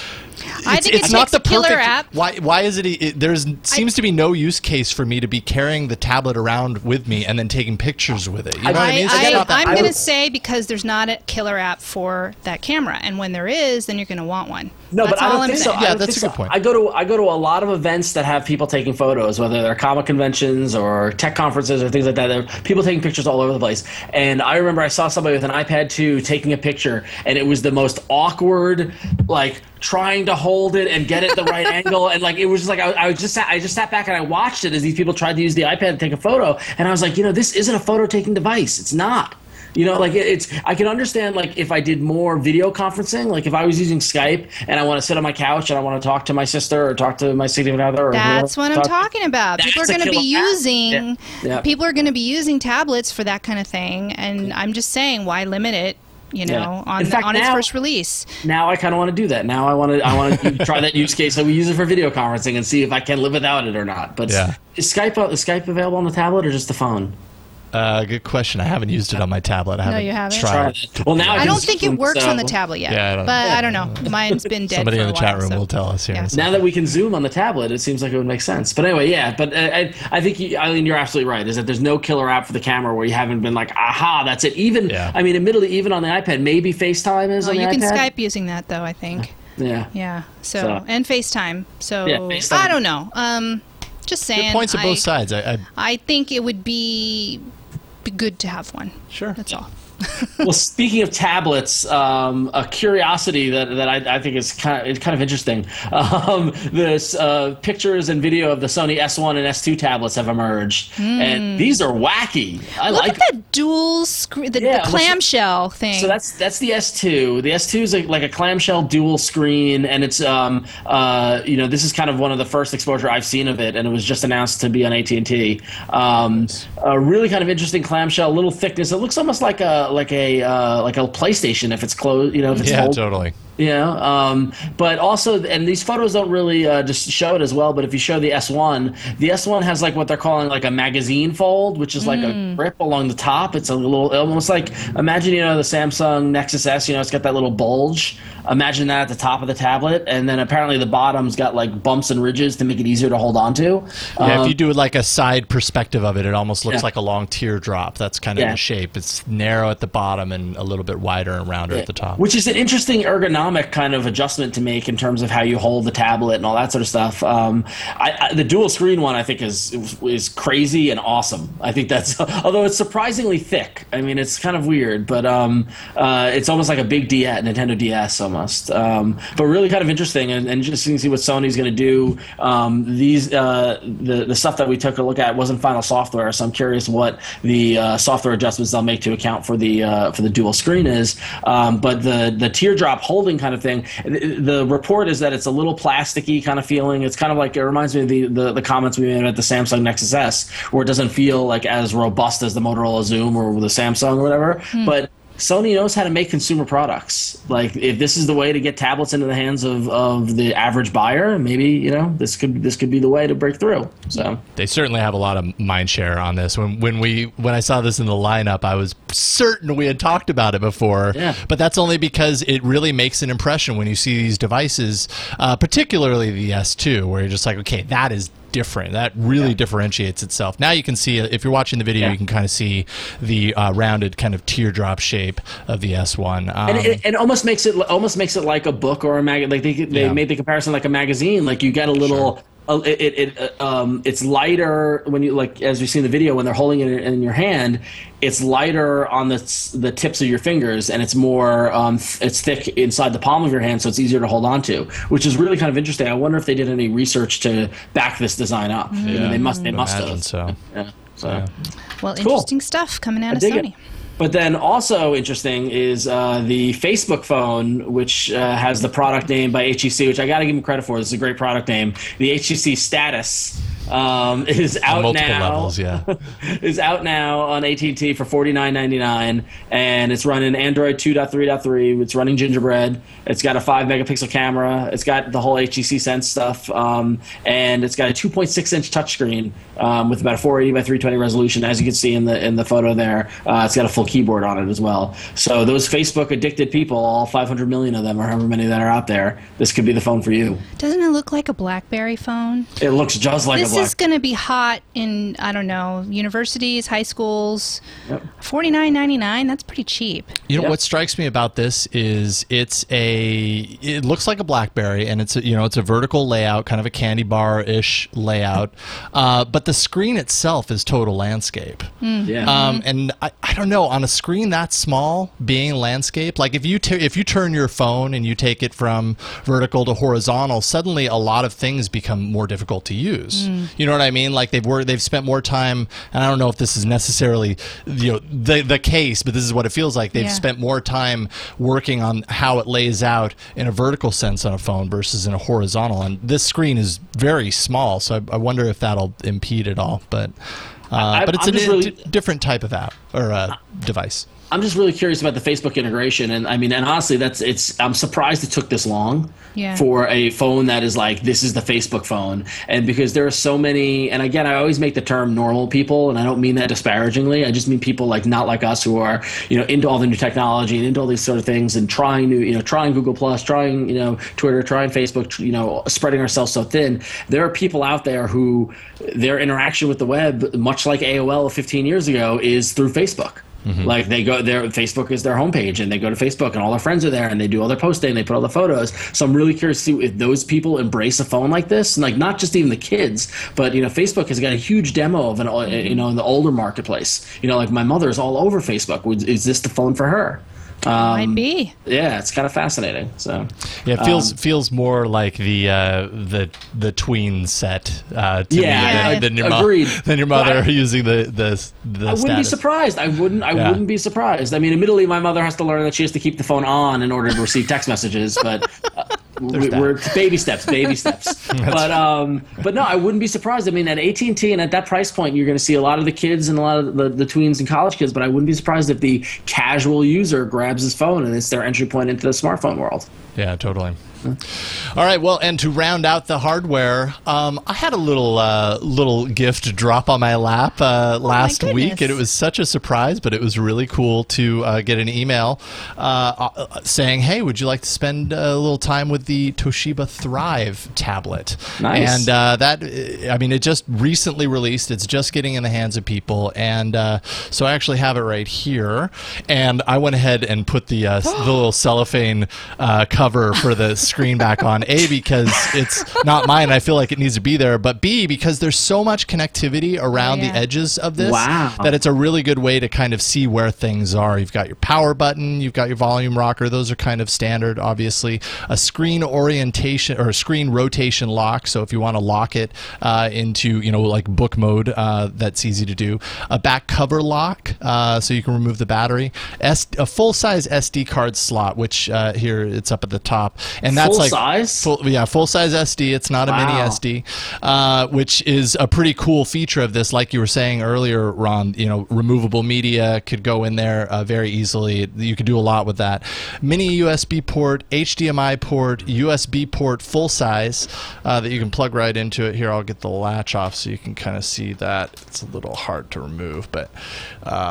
I it's, think it it's not the killer perfect app. why why is it, it there's seems to be no use case for me to be carrying the tablet around with me and then taking pictures with it you know what I mean? I, I'm going to say because there's not a killer app for that camera, and when there is, then you're going to want one. No, That's but I don't I'm think so. saying. I Yeah, that's a good so. point. I go to I go to a lot of events that have people taking photos, whether they're comic conventions or tech conferences or things like that. There are people taking pictures all over the place. And I remember I saw somebody with an iPad 2 taking a picture, and it was the most awkward, like trying to hold it and get it the right angle, and like it was just like I, I was just sat, I just sat back and I watched it as these people tried to use the iPad to take a photo, and I was like, you know, this isn't a photo taking device. It's not. You know, like it's. I can understand like if I did more video conferencing, like if I was using Skype and I want to sit on my couch and I want to talk to my sister or talk to my significant other. Or That's whoever what I'm talk- talking about. People are going to be using Yeah. Yeah. people are going to be using tablets for that kind of thing, and I'm just saying, why limit it? You know, Yeah. on fact, on its first release. Now I kind of want to do that. Now I want to. I want to try that use case. So we use it for video conferencing and see if I can live without it or not. But Yeah. is Skype is Skype available on the tablet or just the phone? Uh, good question i haven't used it on my tablet i haven't you haven't? Tried it. Well, now I, I don't think it Zoom, works on the tablet yet. Yeah, I don't- but I don't know. Mine's been dead. somebody for in a the chat room so- will tell us here Yeah. Now that we can zoom on the tablet, it seems like it would make sense. But anyway, yeah. But uh, I, I think you, Eileen, you're absolutely right. Is that there's no killer app for the camera where you haven't been like, aha, that's it. Even Yeah. I mean, admittedly, even on the iPad, maybe FaceTime is Oh, on the you can iPad. Skype using that though. I think. Yeah. Yeah. So, So- and FaceTime. So Yeah, FaceTime. I don't know. Um, just saying. good points on I, both sides I, I I think it would be be good to have one. Sure. That's all. well, speaking of tablets, um, a curiosity that, that I, I think is kind of, it's kind of interesting. Um, this uh, pictures and video of the Sony S1 and S2 tablets have emerged, and these are wacky. I Hmm. Look like at that dual screen, the, Yeah, the well, so- clamshell thing. So that's that's the S2. The S2 is like, like a clamshell dual screen, and it's um uh you know this is kind of one of the first exposure I've seen of it, and it was just announced to be on AT and T. Um, a really kind of interesting clamshell, little thickness. It looks almost like a like a uh, like a PlayStation if it's closed. You know, if it's Yeah, old. totally. Yeah, um, but also, and these photos don't really uh, just show it as well. But if you show the S1, the S1 has like what they're calling like a magazine fold, which is like a grip along the top. It's a little, almost like imagine you know the Samsung Nexus S. You know, it's got that little bulge. Imagine that at the top of the tablet, and then apparently the bottom's got like bumps and ridges to make it easier to hold on to. Yeah, Um, if you do like a side perspective of it, it almost looks Yeah. like a long teardrop. That's kind of Yeah. the shape. It's narrow at the bottom and a little bit wider and rounder at the top. Which is an interesting ergonomic kind of adjustment to make in terms of how you hold the tablet and all that sort of stuff. Um, I, I, the dual screen one I think is is crazy and awesome. I think that's although it's surprisingly thick. I mean, it's kind of weird, but um, uh, it's almost like a big DS, Nintendo DS almost. Um, but really kind of interesting and, and interesting to see what Sony's going to do. Um, these uh, the the stuff that we took a look at wasn't final software, so I'm curious what the uh, software adjustments they'll make to account for the uh, for the dual screen is. Um, but the the teardrop holding kind of thing, the, the report is that it's a little plasticky kind of feeling. It's kind of like it reminds me of the, the the comments we made at the Samsung Nexus S, where it doesn't feel like as robust as the Motorola Xoom or the Samsung or whatever, hmm. but Sony knows how to make consumer products. Like if this is the way to get tablets into the hands of, of the average buyer, maybe you know this could this could be the way to break through. So They certainly have a lot of mind share on this. When when we when I saw this in the lineup, I was certain we had talked about it before. Yeah. But that's only because it really makes an impression when you see these devices, uh, particularly the S2, where you're just like, okay, that is different. That really differentiates itself. Now you can see if you're watching the video, Yeah. you can kind of see the uh, rounded kind of teardrop shape of the S1. Um, and it, it almost makes it almost makes it like a book or a mag. Like they they Yeah. made the comparison like a magazine. Like you get a little. uh, It, it, it uh, um, it's lighter when you like as we see in the video when they're holding it in your hand. It's lighter on the the tips of your fingers, and it's more um, th- it's thick inside the palm of your hand, so it's easier to hold on to, which is really kind of interesting. I wonder if they did any research to back this design up. I mean, they must they must have. so. Yeah. So. well, interesting stuff coming out of sony it. But then also interesting is uh, the Facebook phone, which uh, has the product name by HTC, which I got to give them credit for. This is a great product name. The HTC Status um, is out multiple now. levels, yeah. is out now on AT&T for forty nine ninety nine, and it's running Android 2.3.3. It's running Gingerbread. It's got a five megapixel camera. It's got the whole HTC Sense stuff, um, and it's got a 2.6 inch touchscreen um, with about a 480 by 320 resolution, as you can see in the in the photo there. Uh, it's got a full keyboard on it as well. So those Facebook addicted people, all 500 million of them, or however many that are out there, this could be the phone for you. Doesn't it look like a BlackBerry phone? It looks just like this a black. Is going to be hot in I don't know universities, high schools. Yep. Forty nine ninety nine. That's pretty cheap. You know Yep. what strikes me about this is it's a it looks like a BlackBerry and it's a, you know it's a vertical layout, kind of a candy bar ish layout, uh, but the screen itself is total landscape. yeah. Um, and I, I don't know on a screen that small, being landscape, like if you t- if you turn your phone and you take it from vertical to horizontal, suddenly a lot of things become more difficult to use. You know what I mean? Like they've worked, they've spent more time, and I don't know if this is necessarily you know the the case, but this is what it feels like. They've Yeah. spent more time working on how it lays out in a vertical sense on a phone versus in a horizontal. And this screen is very small, so I, I wonder if that'll impede at all. But uh, I- but it's I'm a really- di- different type of app or uh, device. I'm just really curious about the Facebook integration, and I mean, and honestly, that's it's. I'm surprised it took this long Yeah. for a phone that is like this is the Facebook phone, and because there are so many. And again, I always make the term normal people, and I don't mean that disparagingly. I just mean people like not like us who are you know into all the new technology and into all these sort of things, and trying new you know trying Google Plus, trying you know Twitter, trying Facebook, you know spreading ourselves so thin. There are people out there who their interaction with the web, much like AOL 15 years ago, is through Facebook Like they go their Facebook is their homepage and they go to Facebook and all their friends are there and they do all their posting and they put all the photos. So I'm really curious to see if those people embrace a phone like this and like not just even the kids, but you know Facebook has got a huge demo of an uh, you know in the older marketplace. You know like my mother is all over Facebook. Is this the phone for her? Um, Might be. yeah, it's kind of fascinating. So Yeah, it feels Um, feels more like the uh, the the tween set uh, to Yeah, me I- than, than your mo- agreed. than your But mother I- using the the the I wouldn't be surprised. I wouldn't. I Yeah. wouldn't be surprised. I mean, admittedly, my mother has to learn that she has to keep the phone on in order to receive text messages. But uh, that. we're baby steps, baby steps. but um, but no, I wouldn't be surprised. I mean, at AT and T and at that price point, you're going to see a lot of the kids and a lot of the, the tweens and college kids. But I wouldn't be surprised if the casual user grabs his phone and it's their entry point into the smartphone world. Yeah, totally. All right, well, and to round out the hardware, um, I had a little uh, little gift drop on my lap uh, last week, and it was such a surprise, but it was really cool to uh, get an email uh, uh, saying, "Hey, would you like to spend a little time with the Toshiba Thrive tablet?" Nice. And uh, that, I mean, it just recently released. It's just getting in the hands of people, and uh, so I actually have it right here. And I went ahead and put the uh, the little cellophane uh, cover for the screen back on. A because it's not mine. I feel like it needs to be there. But B because there's so much connectivity around yeah. the edges of this Wow. that it's a really good way to kind of see where things are. You've got your power button, you've got your volume rocker. Those are kind of standard, obviously. A screen orientation or a screen rotation lock. So if you want to lock it uh, into, you know, like book mode, uh, that's easy to do. A back cover lock, uh, so you can remove the battery. S- a full size SD card slot, which uh, here it's up at the top, and that's Full like size? full, yeah, full size SD. It's not a mini SD, uh, which is a pretty cool feature of this. Like you were saying earlier, Ron, you know, removable media could go in there uh, very easily. You could do a lot with that. Mini USB port, HDMI port, USB port, full size uh, that you can plug right into it. Here, I'll get the latch off so you can kind of see that. It's a little hard to remove, but uh,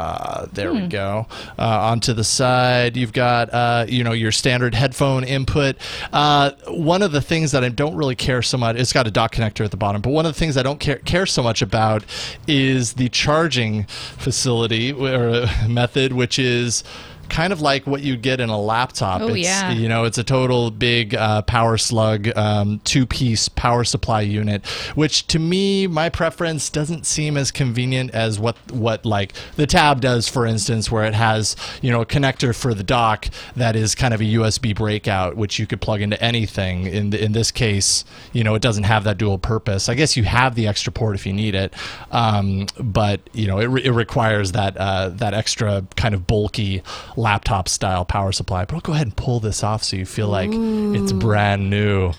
there we go. Uh, onto the side, you've got uh, you know your standard headphone input. Uh, one of the things that I don't really care so much, it's got a dock connector at the bottom, but one of the things I don't care, care so much about is the charging facility or uh, method, which is kind of like what you get in a laptop. Oh, it's, yeah. You know, it's a total big uh, power slug, um, two piece power supply unit, which to me, my preference doesn't seem as convenient as what, what like the tab does, for instance, where it has, you know, a connector for the dock that is kind of a USB breakout, which you could plug into anything. In, the, in this case, you know, it doesn't have that dual purpose. I guess you have the extra port if you need it, um, but, you know, it, re- it requires that, uh, that extra kind of bulky laptop style power supply. But I'll go ahead and pull this off so you feel like it's brand new.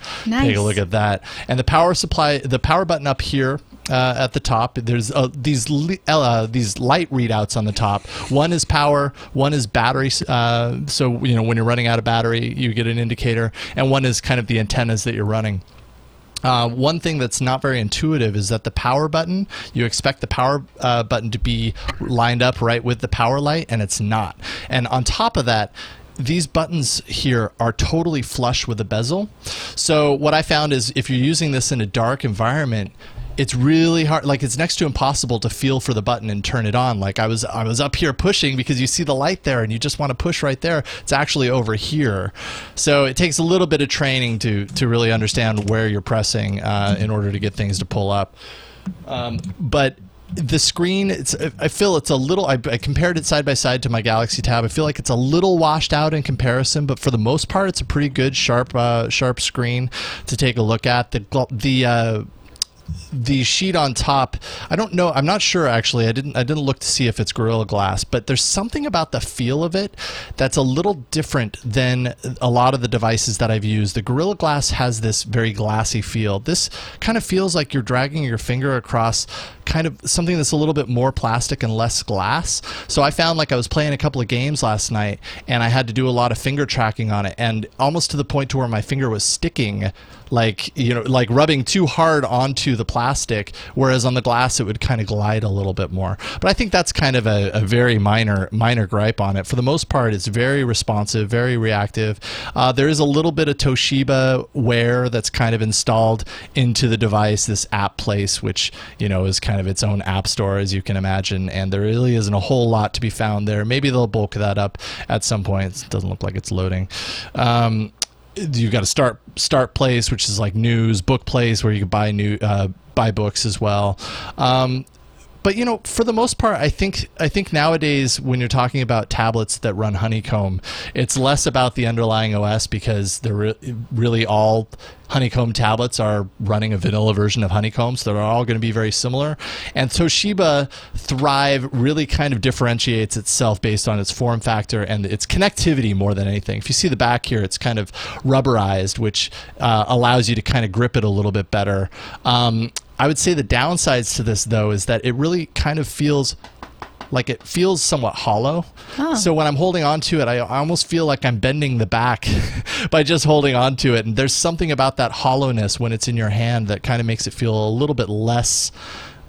Take a look at that. And the power supply, the power button up here. Uh, at the top, there's uh, these li- uh, these light readouts on the top. One is power, one is battery. Uh, so you know when you're running out of battery, you get an indicator, and one is kind of the antennas that you're running. Uh, one thing that's not very intuitive is that the power button, you expect the power uh, button to be lined up right with the power light, and it's not. And on top of that, these buttons here are totally flush with the bezel. So what I found is if you're using this in a dark environment, it's really hard like it's next to impossible to feel for the button and turn it on. Like i was i was up here pushing because you see the light there and you just want to push right there. It's actually over here. So it takes a little bit of training to to really understand where you're pressing uh, in order to get things to pull up. Um, but the screen it's i feel it's a little I, I compared it side by side to my galaxy tab. I feel like it's a little washed out in comparison but for the most part it's a pretty good sharp uh, sharp screen to take a look at. The the uh, the sheet on top. I don't know. I'm not sure actually. I didn't i didn't look to see if it's gorilla glass but there's something about the feel of it that's a little different than a lot of the devices that i've used. The gorilla glass has this very glassy feel. This kind of feels like you're dragging your finger across kind of something that's a little bit more plastic and less glass. So i found like i was playing a couple of games last night and i had to do a lot of finger tracking on it and almost to the point to where my finger was sticking like you know like rubbing too hard onto the plastic whereas on the glass it would kind of glide a little bit more. But i think that's kind of a, a very minor minor gripe on it. For the most part it's very responsive very reactive. Uh, there is a little bit of toshiba wear that's kind of installed into the device this app place which you know is kind kind of its own app store, as you can imagine, and there really isn't a whole lot to be found there. Maybe they'll bulk that up at some point. It doesn't look like it's loading. Um, you got a start start place, which is like news, book place where you can buy new uh, buy books as well. Um, but you know, for the most part, I think I think nowadays when you're talking about tablets that run Honeycomb, it's less about the underlying OS because they're re- really all Honeycomb tablets are running a vanilla version of Honeycomb, so they're all going to be very similar. And Toshiba Thrive really kind of differentiates itself based on its form factor and its connectivity more than anything. If you see the back here, it's kind of rubberized, which uh, allows you to kind of grip it a little bit better. Um, I would say the downsides to this, though, is that it really kind of feels like it feels somewhat hollow. So when I'm holding on to it, I, I almost feel like I'm bending the back by just holding on to it. And there's something about that hollowness when it's in your hand that kind of makes it feel a little bit less.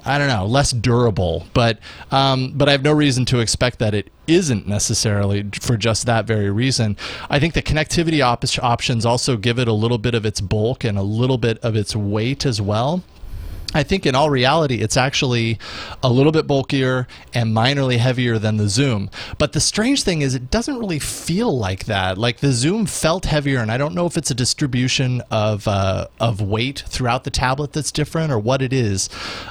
I don't know, less durable, but um, but I have no reason to expect that it isn't necessarily for just that very reason. I think the connectivity op- options also give it a little bit of its bulk and a little bit of its weight as well. I think in all reality, it's actually a little bit bulkier and minorly heavier than the Xoom. But the strange thing is, it doesn't really feel like that. Like the Xoom felt heavier, and I don't know if it's a distribution of uh, of weight throughout the tablet that's different or what it is.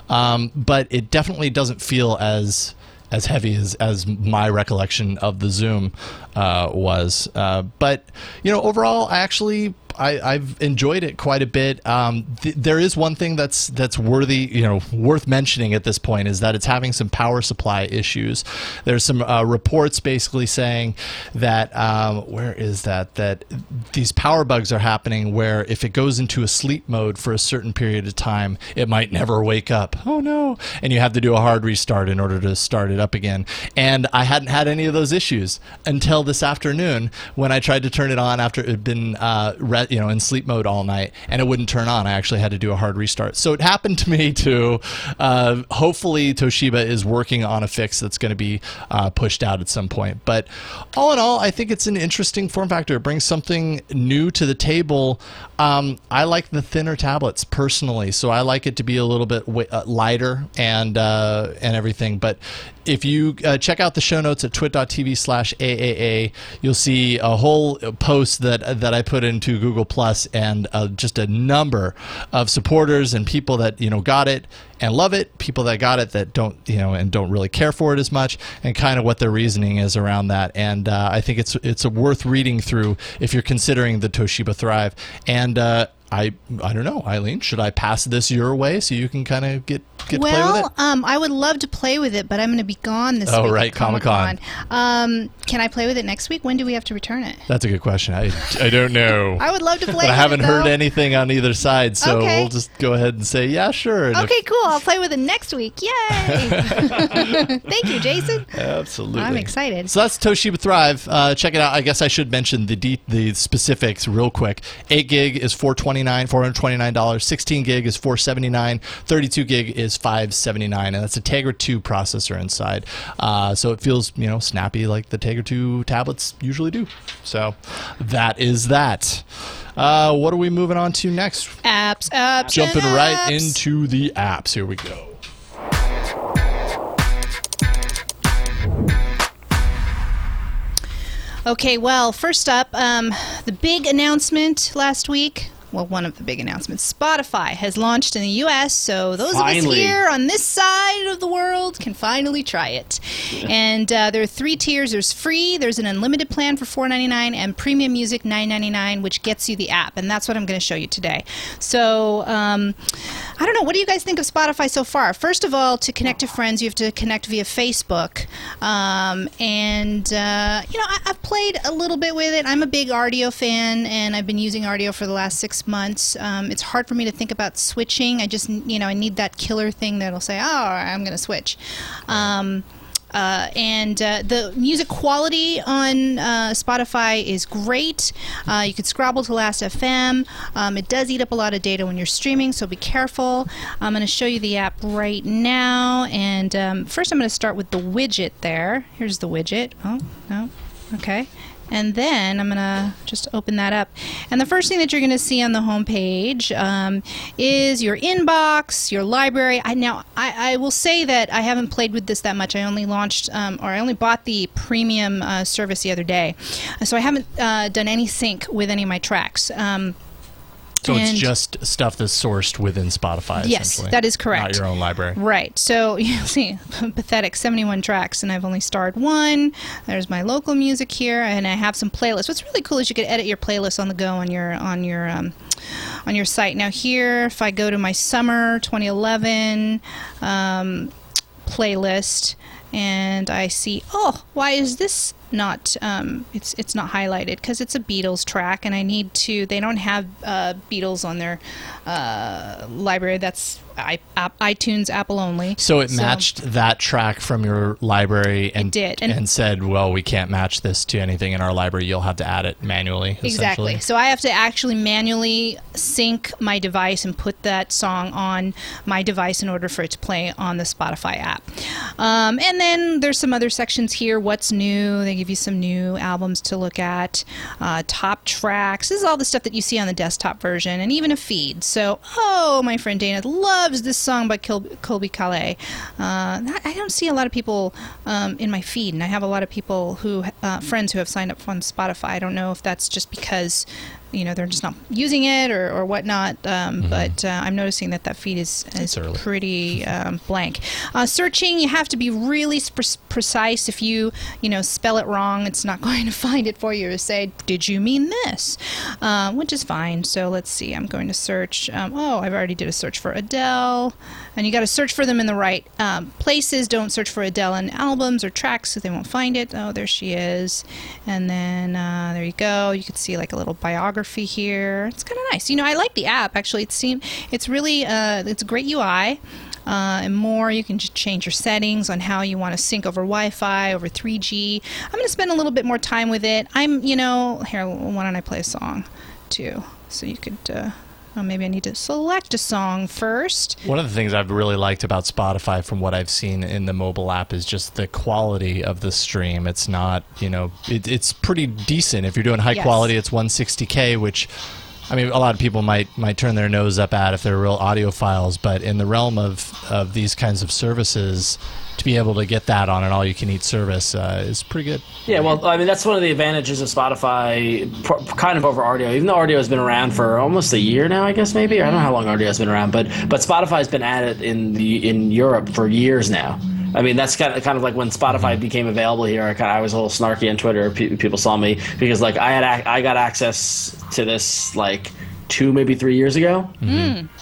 Um, but it definitely doesn't feel as as heavy as, as my recollection of the Xoom uh, was. Uh, but you know, overall, I actually I, I've enjoyed it quite a bit. Um, th- there is one thing that's that's worthy, you know, worth mentioning at this point is that it's having some power supply issues. There's some uh, reports basically saying that um, where is that that these power bugs are happening where if it goes into a sleep mode for a certain period of time, it might never wake up. Oh no! And you have to do a hard restart in order to start it up again. And I hadn't had any of those issues until this afternoon when I tried to turn it on after it had been uh, re- you know in sleep mode all night, and it wouldn't turn on. I actually had to do a hard restart. So it happened to me too. Uh, hopefully, Toshiba is working on a fix that's going to be uh, pushed out at some point. But all in all, I think it's an interesting form factor. It brings something new to the table. Um, I like the thinner tablets personally, so I like it to be a little bit uh, lighter and uh, and everything. But if you uh, check out the show notes at twit.tv slash AAA, you'll see a whole post that that I put into Google Plus and uh, just a number of supporters and people that you know got it and love it, people that got it that don't you know and don't really care for it as much, and kind of what their reasoning is around that. And uh, I think it's it's a worth reading through if you're considering the Toshiba Thrive. And uh, I I don't know, Eileen, should I pass this your way so you can kind of get get to play with Well, it? um, I would love to play with it, but I'm going to be gone this Oh, week. right, Comic-Con. Um, can I play with it next week? When do we have to return it? That's a good question. I, I don't know. I would love to play. With it. I haven't it, heard anything on either side, so Okay. we'll just go ahead and say yeah, sure. And if- Okay, cool. I'll play with it next week. Yay! Thank you, Jason. absolutely. I'm excited. So that's Toshiba Thrive. Uh, check it out. I guess I should mention the de- the specifics real quick. Eight gig is four twenty nine, four hundred twenty nine dollars. Sixteen gig is four seventy nine. Thirty two gig is five seventy nine, and that's a Tegra two processor inside. Uh, so it feels you know snappy like the Tegra two tablets usually do. So that is that. Uh, what are we moving on to next? Apps, apps, Jumping right apps. into the apps. Here we go. Okay, well, first up, um, the big announcement last week. Well, one of the big announcements. Spotify has launched in the U.S., so those of us here on this side of the world can finally try it. And uh, there are three tiers. There's free, there's an unlimited plan for $4.99, and premium music $9.99, which gets you the app. And that's what I'm going to show you today. So um, I don't know. What do you guys think of Spotify so far? First of all, to connect to friends, you have to connect via Facebook. Um, and, uh, you know, I, I've played a little bit with it. I'm a big Rdio fan, and I've been using Rdio for the last six months. Um, it's hard for me to think about switching. I just, you know, I need that killer thing that'll say, oh, I'm going to switch. Um, uh, and uh, the music quality on uh, Spotify is great. Uh, you can scrobble to Last FM. Um, it does eat up a lot of data when you're streaming, so be careful. I'm going to show you the app right now. And um, first, I'm going to start with the widget there. Here's the widget. Oh, no. Okay. And then I'm going to just open that up. And the first thing that you're going to see on the home page um, is your inbox, your library. I, now, I, I will say that I haven't played with this that much. I only launched, um, or I only bought the premium uh, service the other day. So I haven't uh, done any sync with any of my tracks. Um, So it's just stuff that's sourced within Spotify. Yes, that is correct. Not your own library. Right. So you see, pathetic 71 tracks, and I've only starred one. There's my local music here, and I have some playlists. What's really cool is you can edit your playlist on the go on your on your um, on your site. Now here, if I go to my summer 2011 um, playlist, and I see, oh, why is this not? Um, it's it's not highlighted because it's a Beatles track, and I need to. They don't have uh, Beatles on their uh, library. That's I, iTunes Apple only. So it matched that track from your library and did, and, and- said, "Well, we can't match this to anything in our library. You'll have to add it manually." Exactly. So I have to actually manually sync my device and put that song on my device in order for it to play on the Spotify app. Um, and then there's some other sections here. What's new? They give you some new albums to look at. Uh, top tracks. This is all the stuff that you see on the desktop version, and even a feed. So, oh, my friend Dana loves this song by Colbie Caillat. Uh, I don't see a lot of people um, in my feed, and I have a lot of people who uh, friends who have signed up on Spotify. I don't know if that's just because you know they're just not using it or, or whatnot. Um, But uh, I'm noticing that that feed is, is pretty um, blank. Uh, searching, you have to be really sp- precise. If you you know spell it wrong, it's not going to find it for you to say, "Did you mean this?" Uh, which is fine. So let's see. I'm going to search. Um, oh, I've already did a search for Adele, and you got to search for them in the right um, places. Don't search for Adele in albums or tracks, so they won't find it. Oh, there she is. And then uh, there you go. You can see like a little biography here. It's kind of nice. You know, I like the app actually. It seems it's really uh, it's a great UI. Uh, and more, you can just change your settings on how you want to sync over Wi-Fi, over 3G. I'm going to spend a little bit more time with it. I'm, you know, here. Why don't I play a song, too? So you could. Uh, oh, maybe I need to select a song first. One of the things I've really liked about Spotify from what I've seen in the mobile app is just the quality of the stream. It's not, you know, it, it's pretty decent. If you're doing high Yes. quality, it's 160K, which I mean, a lot of people might might turn their nose up at if they're real audiophiles, but in the realm of, of these kinds of services, to be able to get that on an all you can eat service uh, is pretty good. Yeah, well, I mean, that's one of the advantages of Spotify, kind of over Rdio. Even though Rdio has been around for almost a year now, I guess maybe. I don't know how long Rdio has been around, but but Spotify has been at it in the in Europe for years now. I mean, that's kind of kind of like when Spotify became available here. I kind of I was a little snarky on Twitter. Pe- people saw me because like I had ac- I got access to this like two maybe three years ago.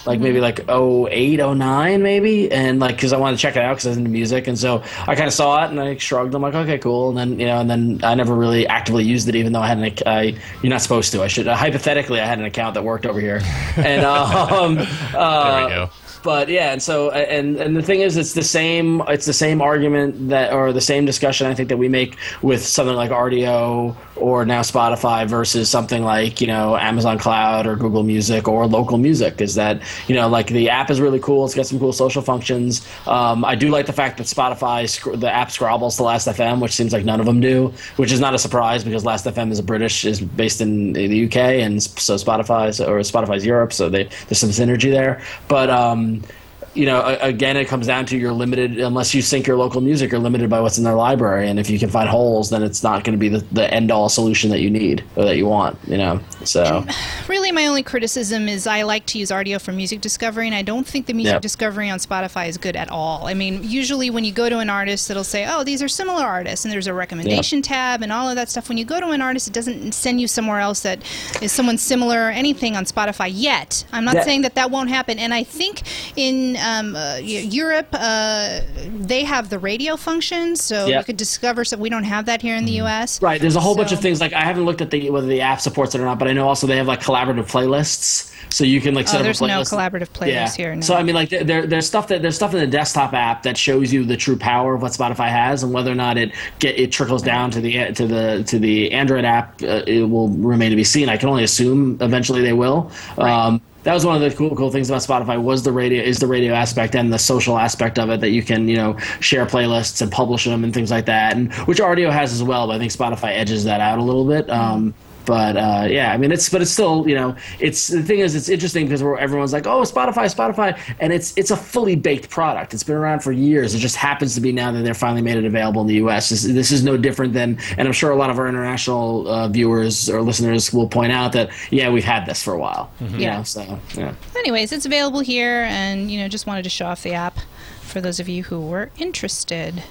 Like maybe like 08 09 maybe. And like because i wanted to check it out because i was into music. And so i kind of saw it and i shrugged. I'm like okay cool. And then you know and then i never really actively used it even though i had an ac- I, you're not supposed to. I should uh, hypothetically i had an account that worked over here. And um uh, There we go. But yeah, and so and and the thing is, it's the same. It's the same argument that, or the same discussion I think that we make with something like Rdio or now Spotify versus something like you know Amazon Cloud or Google Music or local music. Is that you know like the app is really cool. It's got some cool social functions. Um, I do like the fact that Spotify the app scrobbles to Last FM, which seems like none of them do, which is not a surprise because Last FM is a British is based in the UK and so Spotify's or Spotify's Europe, so they, there's some synergy there. But um, and you know, again, it comes down to you're limited unless you sync your local music. You're limited by what's in their library, and if you can find holes, then it's not going to be the, the end all solution that you need or that you want. You know, so Really, my only criticism is I like to use Rdio for music discovery, and I don't think the music Yep. discovery on Spotify is good at all. I mean, usually when you go to an artist, it'll say, "Oh, these are similar artists," and there's a recommendation tab and all of that stuff. When you go to an artist, it doesn't send you somewhere else that is someone similar or anything on Spotify yet. I'm not saying that that won't happen, and I think in um, uh, Europe uh, they have the radio function, so Yep. you could discover. So we don't have that here in the U.S. right. There's a whole bunch of things like I haven't looked at the whether the app supports it or not, but I know also they have like collaborative playlists, so you can like set Oh, up there's a no collaborative playlist here. No. So I mean, like there, there's stuff that there's stuff in the desktop app that shows you the true power of what Spotify has, and whether or not it get it trickles down to the to the to the Android app, uh, it will remain to be seen. I can only assume eventually they will. Um, that was one of the cool cool things about Spotify was the radio is the radio aspect and the social aspect of it that you can you know share playlists and publish them and things like that, and which Rdio has as well. But I think Spotify edges that out a little bit. Um, but uh, yeah, I mean, it's but it's still you know, it's the thing is it's interesting because everyone's like, oh, Spotify, Spotify, and it's it's a fully baked product. It's been around for years. It just happens to be now that they're finally made it available in the U.S. This, this is no different than, and I'm sure a lot of our international uh, viewers or listeners will point out that yeah, we've had this for a while. You Yeah. know, so yeah. Anyways, it's available here, and you know, just wanted to show off the app for those of you who were interested.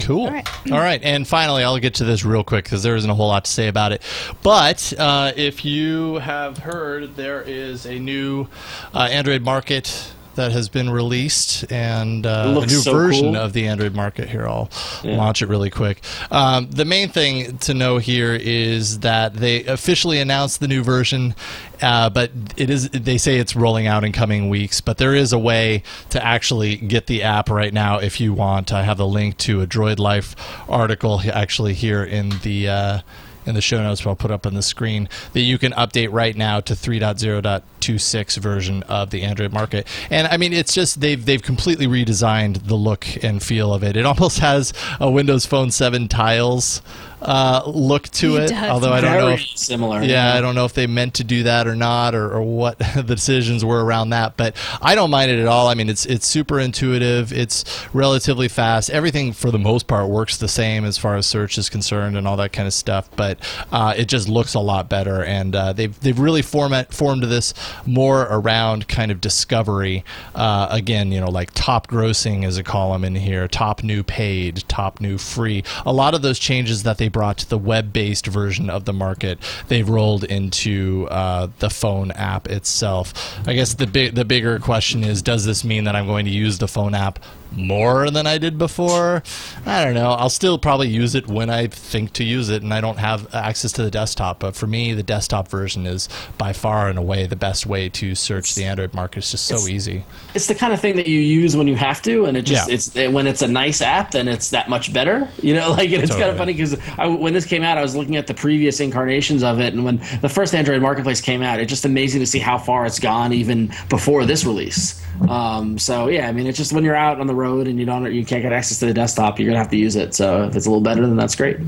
Cool. All right. All right. And finally, I'll get to this real quick because there isn't a whole lot to say about it. But uh, if you have heard, there is a new uh, Android market that has been released and uh, a new so version cool. of the Android market. Here, I'll Yeah. launch it really quick. Um, the main thing to know here is that they officially announced the new version, uh, but it is they say it's rolling out in coming weeks. But there is a way to actually get the app right now if you want. I have a link to a Droid Life article actually here in the. Uh, in the show notes, but I'll put up on the screen that you can update right now to 3.0.26 version of the Android market. And I mean, it's just they've they've completely redesigned the look and feel of it. It almost has a Windows Phone 7 tiles uh, look to It it. does. Although I don't know if similar. yeah, I don't know if they meant to do that or not, or, or what the decisions were around that. But I don't mind it at all. I mean, it's it's super intuitive. It's relatively fast. Everything for the most part works the same as far as search is concerned and all that kind of stuff. But uh, it just looks a lot better, and uh, they've they've really format formed this more around kind of discovery. Uh, again, you know, like top grossing is a column in here, top new paid, top new free. A lot of those changes that they brought the web-based version of the market, they've rolled into uh, the phone app itself. I guess the big the bigger question is, does this mean that I'm going to use the phone app more than I did before? I don't know. I'll still probably use it when I think to use it, and I don't have access to the desktop. But for me, the desktop version is by far and away the best way to search the Android market. It's just so easy. it's the kind of thing that you use when you have to, and it just Yeah. it's when it's a nice app, then it's that much better. You know, like it's kind of funny because when this came out, I was looking at the previous incarnations of it, and when the first Android Marketplace came out, it's just amazing to see how far it's gone even before this release. Um, so yeah, I mean, it's just when you're out on the road and you don't you can't get access to the desktop, you're gonna have to use it. So if it's a little better, then that's great.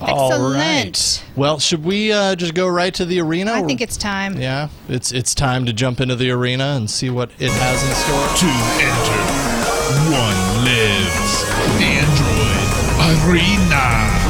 All Excellent. right. Well, should we uh, just go right to the arena? I think it's time. yeah. It's it's time to jump into the arena and see what it has in store. To enter, one lives. Android Arena.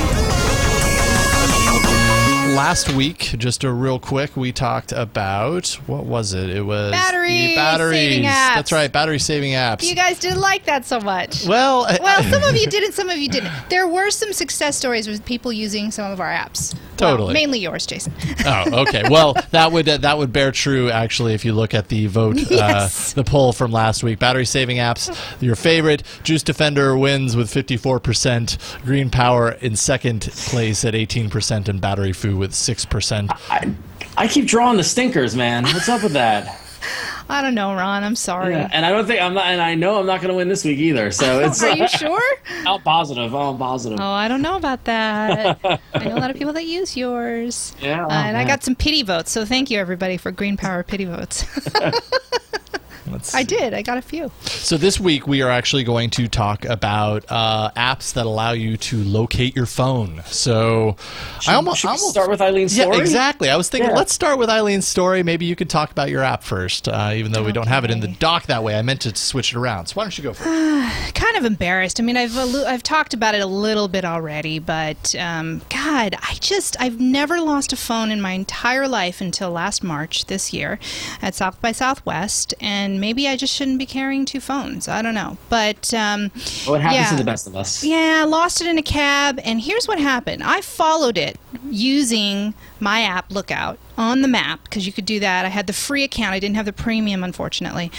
Last week, just a real quick, we talked about what was it? It was batteries. saving apps. That's right, battery saving apps. You guys didn't like that so much. well, Well, some of you didn't, some of you didn't. There were some success stories with people using some of our apps. Well, Totally. mainly yours, Jason. Oh, okay. Well, that would uh, that would bear true actually if you look at the vote, Yes. uh, the poll from last week. Battery saving apps, your favorite. Juice Defender wins with 54%. Green Power in second place at 18%, and BatteryFu with 6%. I I keep drawing the stinkers, man. What's up with that? I don't know, Ron. I'm sorry. Yeah, and I don't think I'm not, and I know I'm not going to win this week either. So it's Are you sure? I'm positive. I'm positive. Oh, I don't know about that. I know a lot of people that use yours. Yeah, Uh, oh, and I got some pity votes, so thank you everybody for Green Power pity votes. Let's I did. I got a few. So this week we are actually going to talk about uh, apps that allow you to locate your phone. So I almost, Should we almost start with Eileen's yeah, story? exactly. I was thinking, Yeah. let's start with Eileen's story. Maybe you could talk about your app first, uh, even though we don't have it in the Okay. doc that way. I meant to switch it around. So why don't you go first? kind of embarrassed. I mean, I've allu- I've talked about it a little bit already, but um, God, I just I've never lost a phone in my entire life until last March this year at South by Southwest, and maybe I just shouldn't be carrying two phones. I don't know, but um, What happens yeah. to the best of us? Yeah, I lost it in a cab, and here's what happened. I followed it using my app Lookout on the map because you could do that. I had the free account. I didn't have the premium, unfortunately.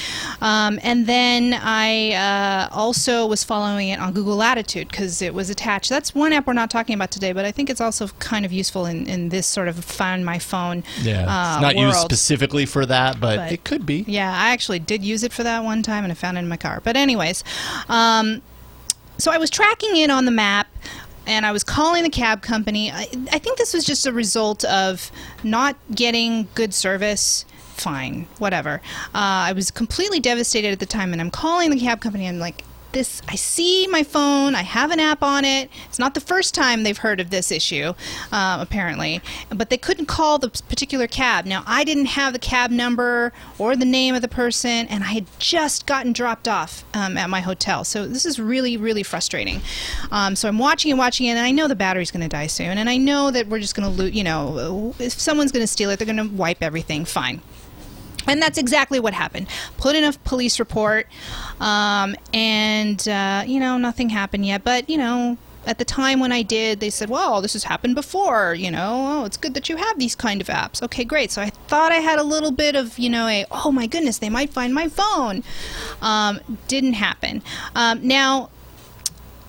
Um, and then I uh, also was following it on Google Latitude because it was attached. That's one app we're not talking about today, but I think it's also kind of useful in, in this sort of find my phone Yeah, uh, it's not used specifically for that, but, But- it could be. Yeah, I actually did use it for that one time, and I found it in my car. But anyways, um, so I was tracking it on the map and I was calling the cab company. I, I think this was just a result of not getting good service. Fine, whatever. Uh, I was completely devastated at the time, and I'm calling the cab company. and like, this i see my phone i have an app on it. It's not the first time they've heard of this issue uh, apparently but they couldn't call the particular cab. Now i didn't have the cab number or the name of the person and i had just gotten dropped off um, at my hotel. So this is really really frustrating. Um, so i'm watching and watching it and i know the battery's going to die soon and i know that we're just going to lose you know if someone's going to steal it they're going to wipe everything. Fine and that's exactly what happened. Put in a police report, um, and uh, you know nothing happened yet. But you know, at the time when I did, they said, "Well, this has happened before." You know, oh, it's good that you have these kind of apps. Okay, great. So I thought I had a little bit of you know a oh my goodness, they might find my phone. Um, didn't happen. Um, now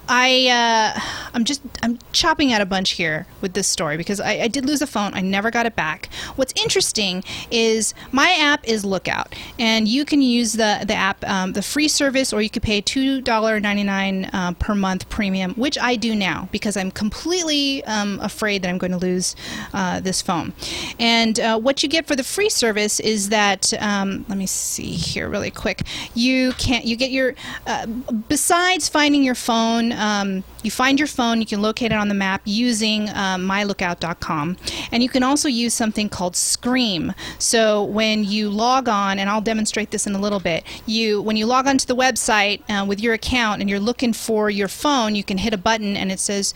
I uh, I'm just I'm chopping out a bunch here with this story because I, I, did lose a phone. I never got it back. What's interesting is my app is Lookout, and you can use the the app um, the free service, or you could pay two dollar ninety nine uh, per month premium, which I do now because I'm completely um, afraid that I'm going to lose uh, this phone. And uh, what you get for the free service is that um, let me see here really quick. You can't you get your uh, besides finding your phone um, you find your phone, you can locate it on the map using um, mylookout.com. And you can also use something called Scream. So when you log on, and I'll demonstrate this in a little bit, you when you log onto the website uh, with your account and you're looking for your phone, you can hit a button and it says,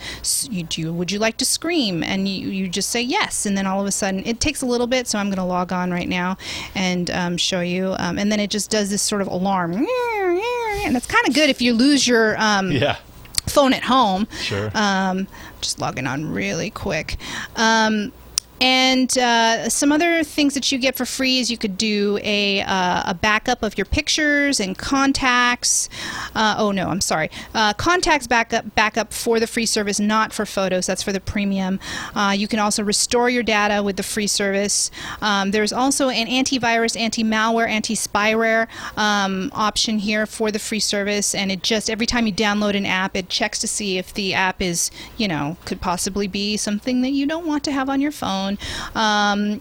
Would you like to scream? And you, you just say yes. And then all of a sudden, it takes a little bit, so I'm going to log on right now and um, show you. Um, and then it just does this sort of alarm. And it's kind of good if you lose your um, yeah phone at home. Sure. Um, just logging on really quick. Um, and uh, some other things that you get for free is you could do a, uh, a backup of your pictures and contacts. Uh, oh no, I'm sorry. Uh, contacts backup backup for the free service, not for photos. That's for the premium. Uh, you can also restore your data with the free service. Um, there's also an antivirus, anti-malware, anti-spyware um, option here for the free service, and it just every time you download an app, it checks to see if the app is, you know, could possibly be something that you don't want to have on your phone phone. Um,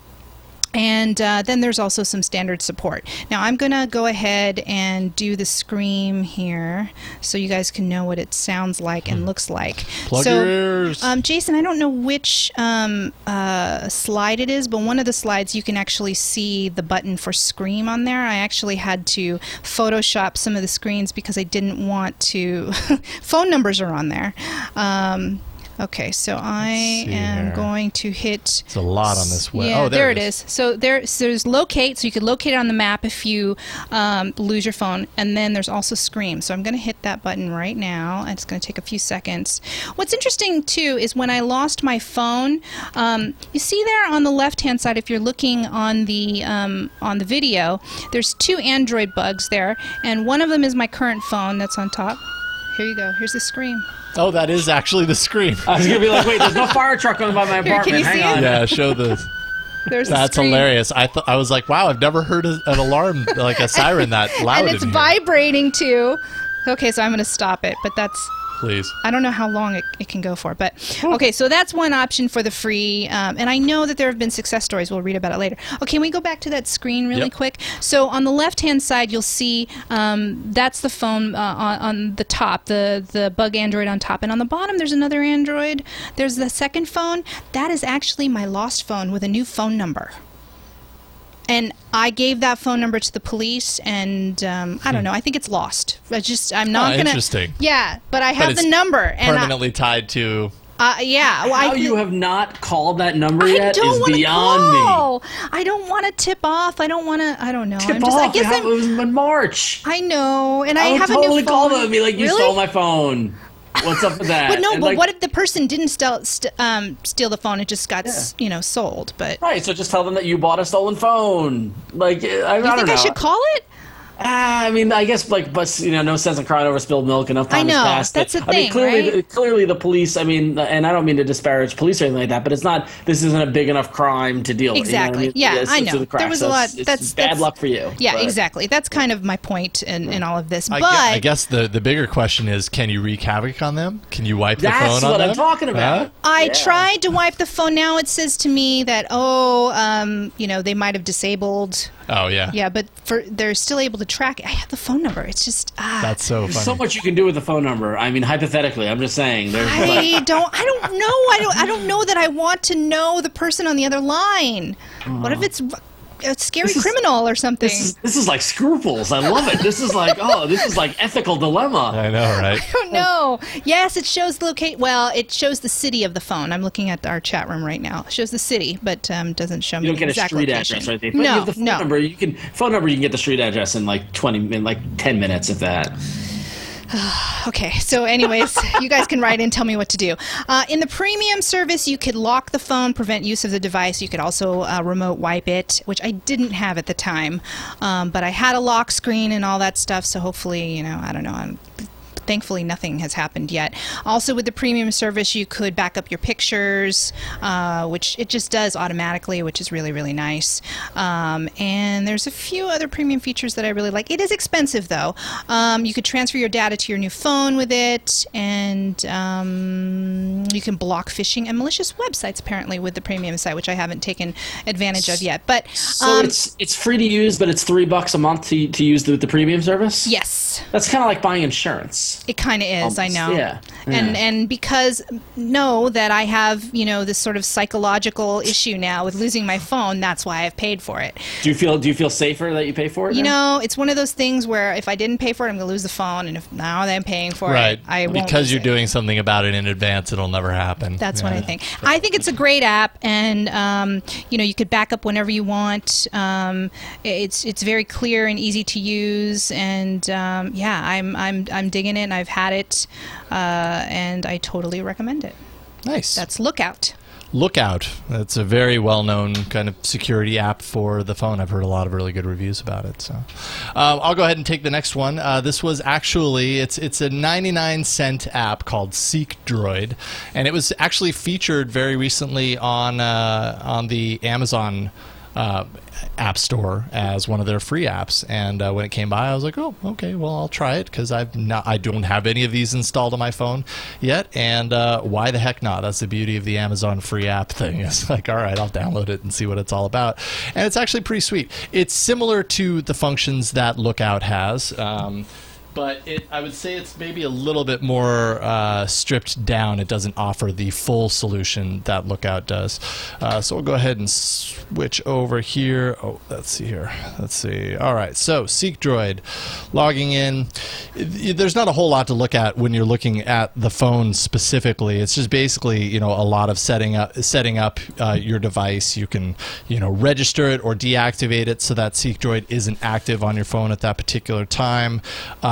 and uh, then there's also some standard support. Now I'm going to go ahead and do the scream here so you guys can know what it sounds like and hmm. looks like. Plug so, your ears. Um, Jason, I don't know which um, uh, slide it is, but one of the slides you can actually see the button for scream on there. I actually had to Photoshop some of the screens because I didn't want to. phone numbers are on there. Um, Okay, so I am here. going to hit. It's a lot on this web. Yeah, oh, there, there it is. is. So there, so there's locate, so you could locate it on the map if you um, lose your phone, and then there's also scream. So I'm going to hit that button right now. It's going to take a few seconds. What's interesting too is when I lost my phone. Um, you see there on the left-hand side, if you're looking on the um, on the video, there's two Android bugs there, and one of them is my current phone that's on top. Here you go. Here's the scream. Oh, that is actually the scream. I was gonna be like, wait, there's no fire truck coming by my Here, apartment. can you Hang see on. it? Yeah, show this. There's the That's scream. hilarious. I thought I was like, wow, I've never heard a, an alarm like a siren that loud. and it's in here. vibrating too. Okay, so I'm going to stop it, but that's Please. I don't know how long it, it can go for, but okay. So that's one option for the free, um, and I know that there have been success stories. We'll read about it later. Okay, can we go back to that screen really Yep. quick? So on the left-hand side, you'll see um, that's the phone uh, on, on the top, the the bug Android on top, and on the bottom there's another Android. There's the second phone. That is actually my lost phone with a new phone number. And I gave that phone number to the police, and um, I don't know. I think it's lost. I just I'm not Oh, gonna. interesting. Yeah, but I have it's the number, and I, Permanently tied to. uh, yeah. Well, How I, you have not called that number I yet don't is want to me. call. I don't want to tip off. I don't want to. I don't know. Tip I'm just. off. I guess it, I'm. was in March. I know, and I, I have totally a new phone. call them and be like, "You really? stole my phone. What's up with that?" But no, And but like, what if the person didn't steal st- um, steal the phone? It just got s you know sold. But Right. So just tell them that you bought a stolen phone. Like I, I you don't think know. I should call it? Ah, I mean, I guess like, but you know, no sense in crying over spilled milk. Enough time I know, has passed. that's the I mean, clearly, right? clearly, the police. I mean, and I don't mean to disparage police or anything like that, but it's not. This isn't a big enough crime to deal with. you know Exactly. I mean? Yeah, it's I know. the cracks, There was a lot- it's- it's that's- bad that's- luck for you. Yeah, but- exactly. That's kind of my point in, in all of this. I, but gue- I guess the, the bigger question is can you wreak havoc on them? Can you wipe the That's phone on what? I'm talking about. Huh? I Yeah. tried to wipe the phone. Now it says to me that oh, um, you know, they might have disabled. Oh, yeah. Yeah, but for they're still able to track. I have the phone number. It's just ah. That's so funny. There's so much you can do with the phone number. I mean, hypothetically, I'm just saying. There's like, I don't. I don't know. I don't. I don't know that I want to know the person on the other line. What if it's a scary is- criminal or something? this is this is like scruples. I love it. This is like oh, this is like ethical dilemma. I know, right? I don't know. Yes, it shows the locate. Well, it shows the city of the phone. I'm looking at our chat room right now. It shows the city, but um, doesn't show me You don't the get a street location. address or anything. But no, you have the phone no. number. You can phone number. You can get the street address in like twenty, in like ten minutes, if that. Okay, so anyways, you guys can write in, tell me what to do. Uh, in the premium service, you could lock the phone, prevent use of the device. You could also uh, remote wipe it, which I didn't have at the time, um, but I had a lock screen and all that stuff. So hopefully, you know, I don't know. I'm, Thankfully, nothing has happened yet. Also, with the premium service, you could back up your pictures, uh, which it just does automatically, which is really, really nice. Um, and there's a few other premium features that I really like. It is expensive, though. Um, you could transfer your data to your new phone with it, and um, you can block phishing and malicious websites, apparently, with the premium site, which I haven't taken advantage of yet. But So um, it's it's free to use, but it's three bucks a month to to use the, the premium service. yes. that's kind of like buying insurance. It kind of is, I know. yeah, And yeah. and because know that I have, you know, this sort of psychological issue now with losing my phone, that's why I've paid for it. Do you feel do you feel safer that you pay for it? You now? know, it's one of those things where if I didn't pay for it, I'm going to lose the phone, and if now that I'm paying for Right. it, I won't because lose you're it. doing something about it in advance, it'll never happen. That's what I Yeah. think. I think it's a great app, and um, you know you could back up whenever you want. Um, it's it's very clear and easy to use, and um, yeah, I'm I'm I'm digging it. And I've had it, uh, and I totally recommend it. Nice. That's Lookout. Lookout. That's a very well-known kind of security app for the phone. I've heard a lot of really good reviews about it. So, um, I'll go ahead and take the next one. Uh, this was actually it's it's a 99 cent app called Seek Droid, and it was actually featured very recently on uh, on the Amazon. Uh, app store as one of their free apps. And uh, when it came by i was like oh okay well i'll try it because i've not i don't have any of these installed on my phone yet. And uh, why the heck not? That's the beauty of the amazon free app thing. It's like all right i'll download it and see what it's all about. And it's actually pretty sweet. It's similar to the functions that lookout has. Um, but it, I would say it's maybe a little bit more uh, stripped down. It doesn't offer the full solution that Lookout does. Uh, so we'll go ahead and switch over here. Oh, let's see here. Let's see. All right. So Seek Droid, logging in. There's not a whole lot to look at when you're looking at the phone specifically. It's just basically you know a lot of setting up setting up uh, your device. You can you know register it or deactivate it so that Seek Droid isn't active on your phone at that particular time.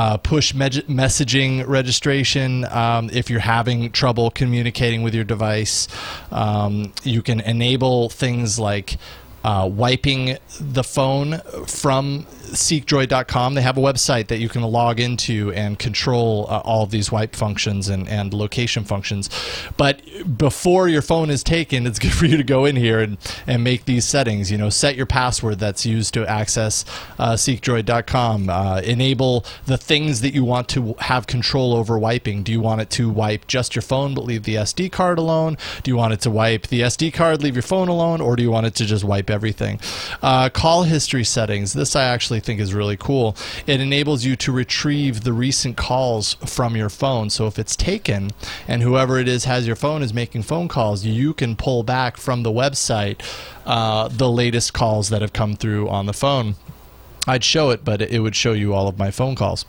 Uh, push messaging registration um, if you're having trouble communicating with your device. Um, you can enable things like uh, wiping the phone from seekdroid.com. They have a website that you can log into and control uh, all of these wipe functions and, and location functions. But before your phone is taken, it's good for you to go in here and, and make these settings. You know, set your password that's used to access uh, seekdroid.com. Uh, enable the things that you want to have control over wiping. Do you want it to wipe just your phone but leave the SD card alone? Do you want it to wipe the SD card, leave your phone alone, or do you want it to just wipe everything? Uh, call history settings. This I actually think is really cool. It enables you to retrieve the recent calls from your phone. So if it's taken and whoever it is has your phone is making phone calls, you can pull back from the website uh, the latest calls that have come through on the phone. I'd show it, but it would show you all of my phone calls.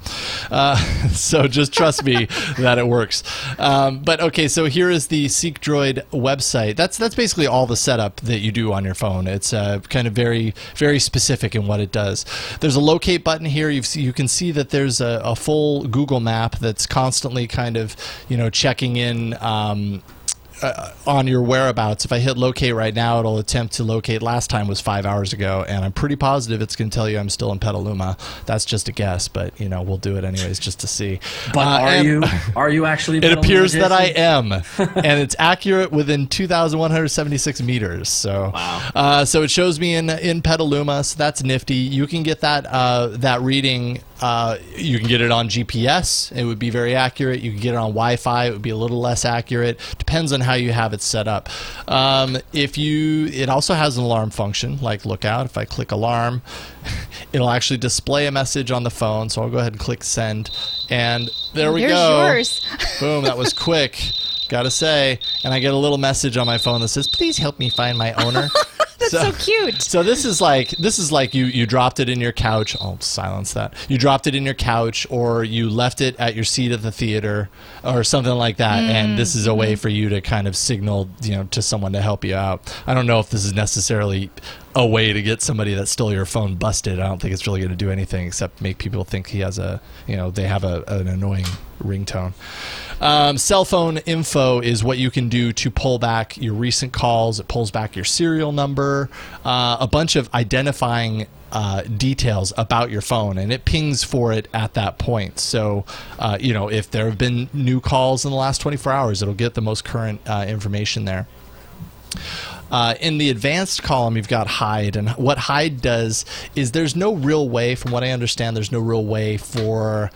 Uh, so just trust me that it works. Um, but okay, so here is the Seek Droid website. That's that's basically all the setup that you do on your phone. It's uh, kind of very very specific in what it does. There's a locate button here. You you can see that there's a, a full Google map that's constantly kind of you know checking in. Um, uh, on your whereabouts. If I hit locate right now, it'll attempt to locate. Last time was five hours ago, and I'm pretty positive it's going to tell you I'm still in Petaluma. That's just a guess, but you know we'll do it anyways just to see. But Uh, are you are you actually? It appears that I am, and it's accurate within 2,176 meters. So, Wow. uh, so it shows me in in Petaluma. So that's nifty. You can get that uh, that reading. Uh, you can get it on GPS. It would be very accurate. You can get it on Wi-Fi. It would be a little less accurate. Depends on how you have it set up. Um, if you, it also has an alarm function, like lookout. If I click alarm, it'll actually display a message on the phone. So I'll go ahead and click send, and there we There's go. yours. Boom, that was quick. Gotta say. And I get a little message on my phone that says, please help me find my owner. That's so, cute. So this is like this is like you you dropped it in your couch. I'll silence that. You dropped it in your couch, or you left it at your seat at the theater, or something like that. And this is a way for you to kind of signal, you know, to someone to help you out. I don't know if this is necessarily a way to get somebody that stole your phone busted. I don't think it's really going to do anything except make people think he has a, you know, they have a, an annoying ringtone. Um, cell phone info is what you can do to pull back your recent calls. It pulls back your serial number, uh, a bunch of identifying uh, details about your phone, and it pings for it at that point. So, uh, you know, if there have been new calls in the last 24 hours, it'll get the most current uh, information there. Uh, in the advanced column, you've got hide, and what hide does is there's no real way, from what I understand, there's no real way for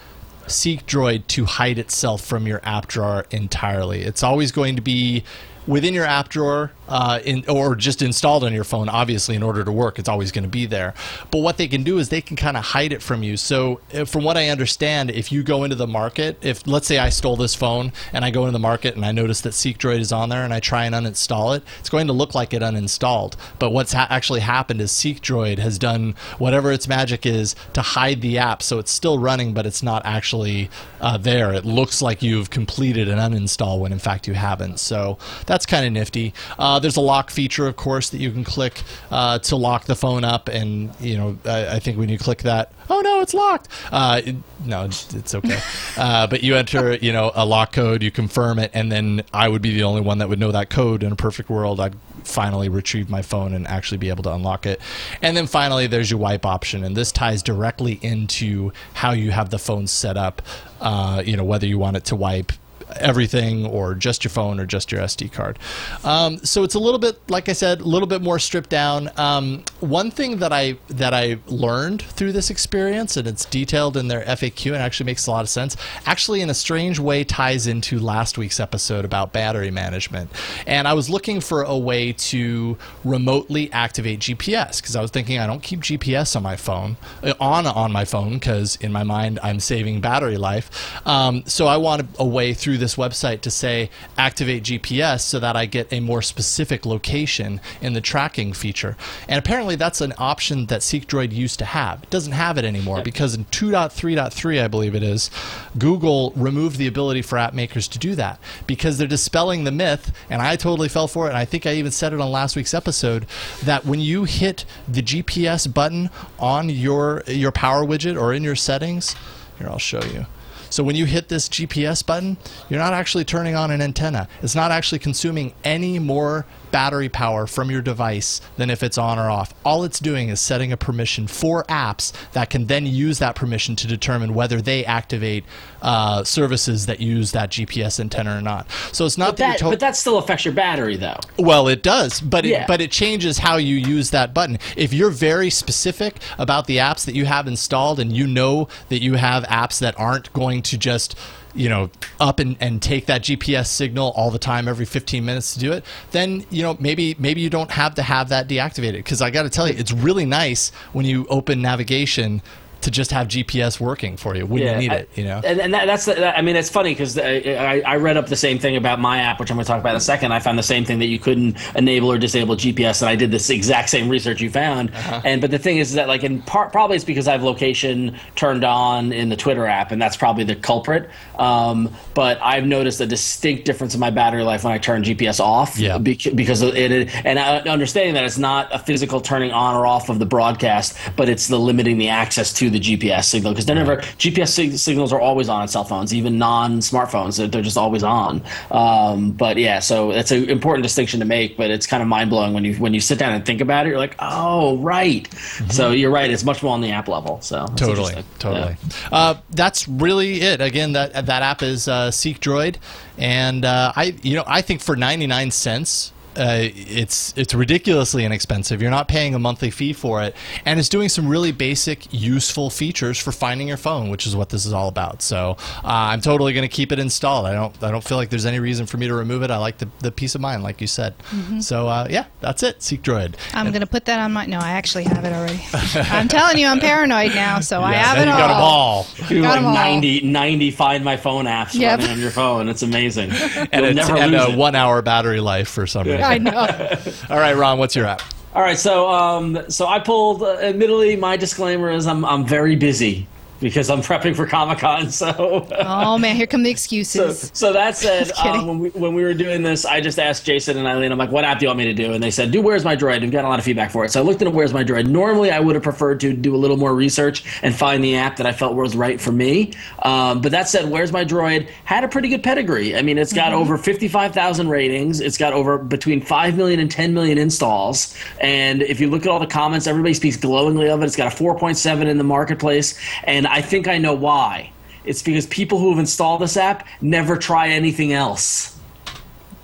Seek Droid to hide itself from your app drawer entirely. It's always going to be within your app drawer uh, in, or just installed on your phone obviously in order to work it's always going to be there. But what they can do is they can kind of hide it from you. So uh, from what i understand if you go into the market if let's say i stole this phone and i go into the market and i notice that SeekDroid is on there and i try and uninstall it it's going to look like it uninstalled. But what's ha- actually happened is SeekDroid has done whatever its magic is to hide the app so it's still running but it's not actually uh, there. It looks like you've completed an uninstall when in fact you haven't. So that's kind of nifty. Uh, there's a lock feature of course that you can click uh, to lock the phone up and you know I, I think when you click that oh no it's locked. Uh, it- no it's, it's okay. Uh, but you enter you know a lock code you confirm it and then i would be the only one that would know that code. In a perfect world i'd finally retrieve my phone and actually be able to unlock it. And then finally there's your wipe option and this ties directly into how you have the phone set up uh, you know whether you want it to wipe everything or just your phone or just your SD card. Um, so it's a little bit, like I said, a little bit more stripped down. Um, one thing that I that I learned through this experience, and it's detailed in their FAQ, and actually makes a lot of sense. Actually, in a strange way, ties into last week's episode about battery management. And I was looking for a way to remotely activate GPS because I was thinking I don't keep GPS on my phone uh, on on my phone because in my mind I'm saving battery life. Um, so I wanted a way through this website to say activate GPS so that I get a more specific location in the tracking feature. And apparently that's an option that SeekDroid used to have. It doesn't have it anymore because in 2.3.3, I believe it is, Google removed the ability for app makers to do that because they're dispelling the myth. And I totally fell for it. And I think I even said it on last week's episode that when you hit the GPS button on your your power widget or in your settings, here I'll show you. So when you hit this GPS button, you're not actually turning on an antenna. It's not actually consuming any more battery power from your device than if it's on or off. All it's doing is setting a permission for apps that can then use that permission to determine whether they activate uh, services that use that GPS antenna or not. So it's not But that, that, to- but that still affects your battery, though. well, it does, but it, Yeah. but it changes how you use that button. If you're very specific about the apps that you have installed, and you know that you have apps that aren't going to just you know up and, and take that GPS signal all the time every 15 minutes to do it, then you know maybe maybe you don't have to have that deactivated. Because I got to tell you, it's really nice when you open navigation to just have GPS working for you when you need I- it. You know. and, and that, that's the, I mean it's funny because I, I read up the same thing about my app, which I'm going to talk about in a second. I found the same thing that you couldn't enable or disable GPS, and I did this exact same research you found. Uh-huh. And but the thing is that like in part probably it's because I have location turned on in the Twitter app, and that's probably the culprit. Um, but I've noticed a distinct difference in my battery life when I turn GPS off. Yeah. because of it, and understanding that it's not a physical turning on or off of the broadcast, but it's the limiting the access to the GPS signal because they're never GPS sig- signals are always on on cell phones, even non-smartphones. They're, they're just always on. Um, but yeah, so it's an important distinction to make. But it's kind of mind blowing when you when you sit down and think about it. You're like, oh right. So you're right. It's much more on the app level. So Totally, totally. Yeah. Uh, that's really it. Again, that that app is uh, Seek Droid, and uh, I, you know, I think for ninety nine cents. Uh, it's it's ridiculously inexpensive. You're not paying a monthly fee for it, and it's doing some really basic, useful features for finding your phone, which is what this is all about. So uh, I'm totally going to keep it installed. I don't I don't feel like there's any reason for me to remove it. I like the, the peace of mind, like you said. So uh, yeah, that's it. Seek Droid. I'm going to put that on my. No, I actually have it already. I'm telling you, I'm paranoid now, so I have it you all. got them all. You Got have 'em all. 90, 90 Find My Phone apps Yep. running on your phone. It's amazing. And, You'll it's, never and a it. one hour battery life for some reason. I know. All right, Ron, what's your app? All right, so um, so I pulled. Uh, admittedly, my disclaimer is I'm I'm very busy because I'm prepping for Comic Con. So Oh man, here come the excuses. so that said, um, when, we, when we were doing this, I just asked Jason and Eileen, I'm like, what app do you want me to do? And they said, do Where's My Droid? We've got a lot of feedback for it. So I looked into Where's My Droid. Normally, I would have preferred to do a little more research and find the app that I felt was right for me. Um, but that said, Where's My Droid had a pretty good pedigree. I mean, it's got over 55,000 ratings. It's got over between 5 million and 10 million installs. And if you look at all the comments, everybody speaks glowingly of it. It's got a 4.7 in the marketplace. And I think I know why. It's because people who have installed this app never try anything else.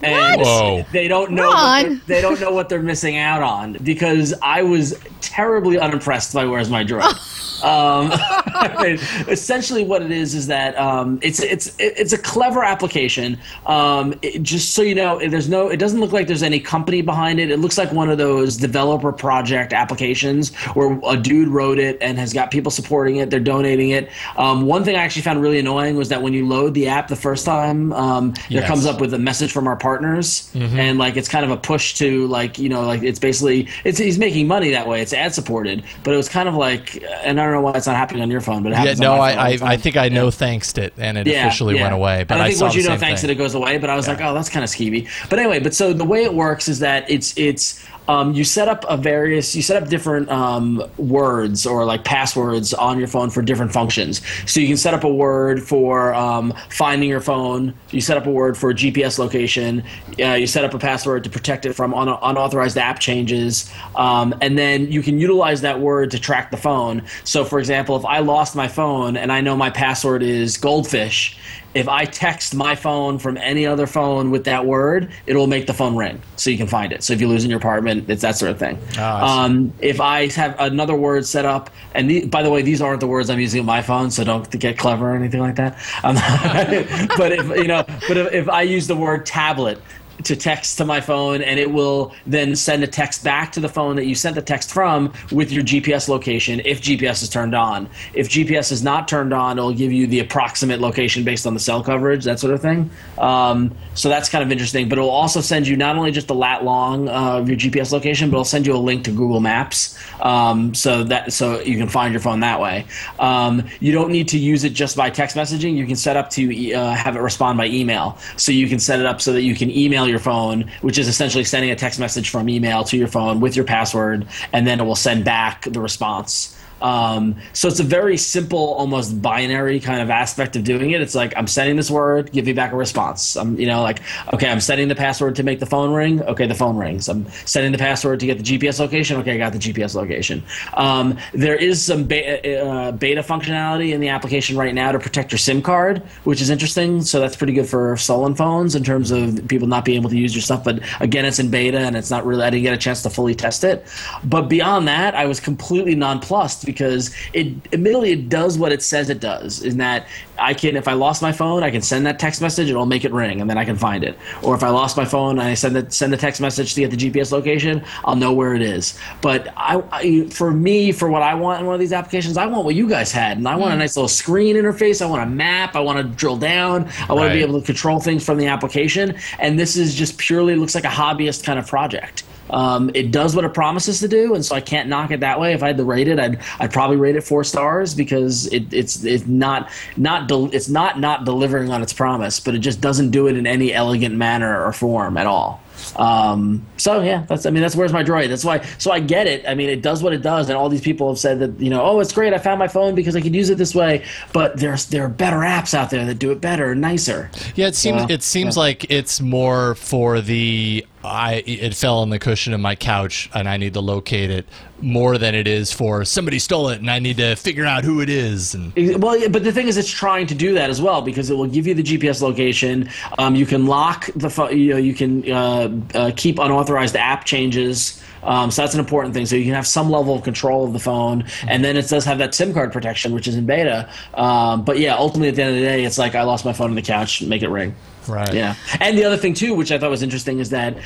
And Whoa. they don't know what they're- don't know what they're missing out on because I was terribly unimpressed by Where's My Drug. um, essentially, what it is is that um, it's it's it's a clever application. Um, it- just so you know, there's no. It doesn't look like there's any company behind it. It looks like one of those developer project applications where a dude wrote it and has got people supporting it. They're donating it. Um, one thing I actually found really annoying was that when you load the app the first time, um, there Yes. comes up with a message from our partners, mm-hmm. and like it's kind of a push to like you know like it's basically it's he's making money that way. It's ad supported, but it was kind of like, and I don't know why it's not happening on your phone, but it Yeah, no, I, phone I. I think I Yeah. know thanks it, and it officially went away. But and I, I, think saw once you know thanks it, it goes away. But I was like, oh, that's kind of skeevy. But anyway, but so the way it works is that it's it's um, you set up a various you set up different um, words or like passwords on your phone for different functions. So you can set up a word for um, finding your phone. You set up a word for GPS location. Uh, you set up a password to protect it from un- unauthorized app changes, um, and then you can utilize that word to track the phone. So, for example, if I lost my phone and I know my password is goldfish, if I text my phone from any other phone with that word, it will make the phone ring, so you can find it. So if you lose in your apartment, it's that sort of thing. Ah, I um, if I have another word set up, and the, by the way, these aren't the words I'm using on my phone, so don't get clever or anything like that. Um, but if you know, but if, if I use the word tablet to text to my phone and it will then send a text back to the phone that you sent the text from with your GPS location if GPS is turned on. If GPS is not turned on, it'll give you the approximate location based on the cell coverage, that sort of thing. Um, so that's kind of interesting. But it'll also send you not only just the lat long uh, of your GPS location, but it'll send you a link to Google Maps, um, so that so you can find your phone that way. Um, you don't need to use it just by text messaging. You can set up to uh, have it respond by email. So you can set it up so that you can email your phone, which is essentially sending a text message from email to your phone with your password, and then it will send back the response. Um, so it's a very simple, almost binary kind of aspect of doing it. It's like I'm sending this word, give me back a response. I'm, you know, like okay, I'm setting the password to make the phone ring. Okay, the phone rings. I'm setting the password to get the GPS location. Okay, I got the GPS location. Um, there is some beta, uh, beta functionality in the application right now to protect your SIM card, which is interesting. So that's pretty good for stolen phones in terms of people not being able to use your stuff. But again, it's in beta and it's not really. I didn't get a chance to fully test it. But beyond that, I was completely nonplussed because it admittedly it does what it says it does. In that I can, if I lost my phone, I can send that text message, it'll make it ring, and then I can find it. Or if I lost my phone and I send the send the text message to get the GPS location, I'll know where it is. But I, I for me, for what I want in one of these applications, I want what you guys had, and I want a hmm. nice little screen interface. I want a map. I want to drill down. I want to be able to control things from the application. And this is just purely looks like a hobbyist kind of project. Um, it does what it promises to do, and so I can't knock it that way. If I had to rate it, I'd I'd probably rate it four stars because it, it's it's not not del- it's not not delivering on its promise, but it just doesn't do it in any elegant manner or form at all. Um, so yeah, that's I mean that's where's my droid. That's why. So I get it. I mean it does what it does, and all these people have said that you know oh it's great. I found my phone because I could use it this way. But there's there are better apps out there that do it better, and nicer. Yeah, it seems Yeah. it seems like it's more for the I it fell on the cushion of my couch and I need to locate it more than it is for somebody stole it and I need to figure out who it is and Well, but the thing is, it's trying to do that as well because it will give you the GPS location. Um, you can lock the. You know, you can uh, uh, keep unauthorized app changes. Um, so that's an important thing. So you can have some level of control of the phone, and then it does have that SIM card protection, which is in beta. Um, but yeah, ultimately at the end of the day, it's like I lost my phone on the couch. Make it ring. Right. Yeah. And the other thing too, which I thought was interesting, is that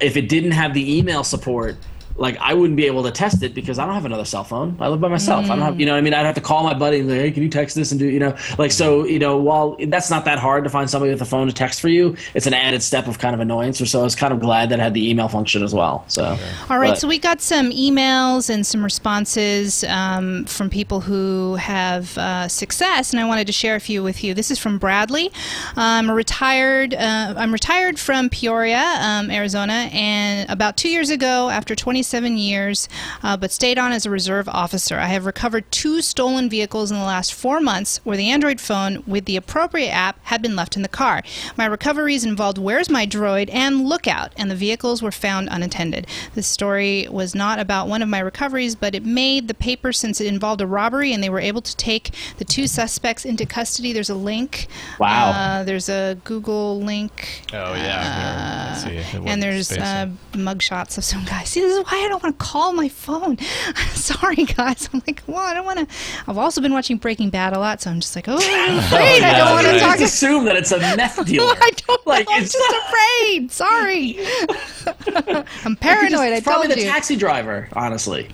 if it didn't have the email support. Like I wouldn't be able to test it because I don't have another cell phone. I live by myself. I don't have, you know, what I mean, I'd have to call my buddy and like, hey, can you text this and do, you know, like so, you know, while that's not that hard to find somebody with a phone to text for you, it's an added step of kind of annoyance. Or so I was kind of glad that it had the email function as well. So, All right, but- so we got some emails and some responses um, from people who have uh, success, and I wanted to share a few with you. This is from Bradley. I'm a retired. Uh, I'm retired from Peoria, um, Arizona, and about two years ago, after 27 years, uh, but stayed on as a reserve officer, I have recovered two stolen vehicles in the last four months, where the Android phone with the appropriate app had been left in the car. My recoveries involved Where's My Droid and Lookout, and the vehicles were found unattended. This story was not about one of my recoveries, but it made the paper since it involved a robbery, and they were able to take the two suspects into custody. There's a link. Wow. Uh, there's a Google link. Oh yeah. Let's see. And there's uh, mugshots of some guy. See, this is why I don't want to call my phone. Sorry, guys. I'm like, well, I don't want to. I've also been watching Breaking Bad a lot, so I'm just like, oh, I'm afraid I don't oh, want to talk. just assume that it's a meth dealer. I don't like know. I'm it's just afraid. Sorry. I'm paranoid. I It's probably the you. taxi driver, honestly.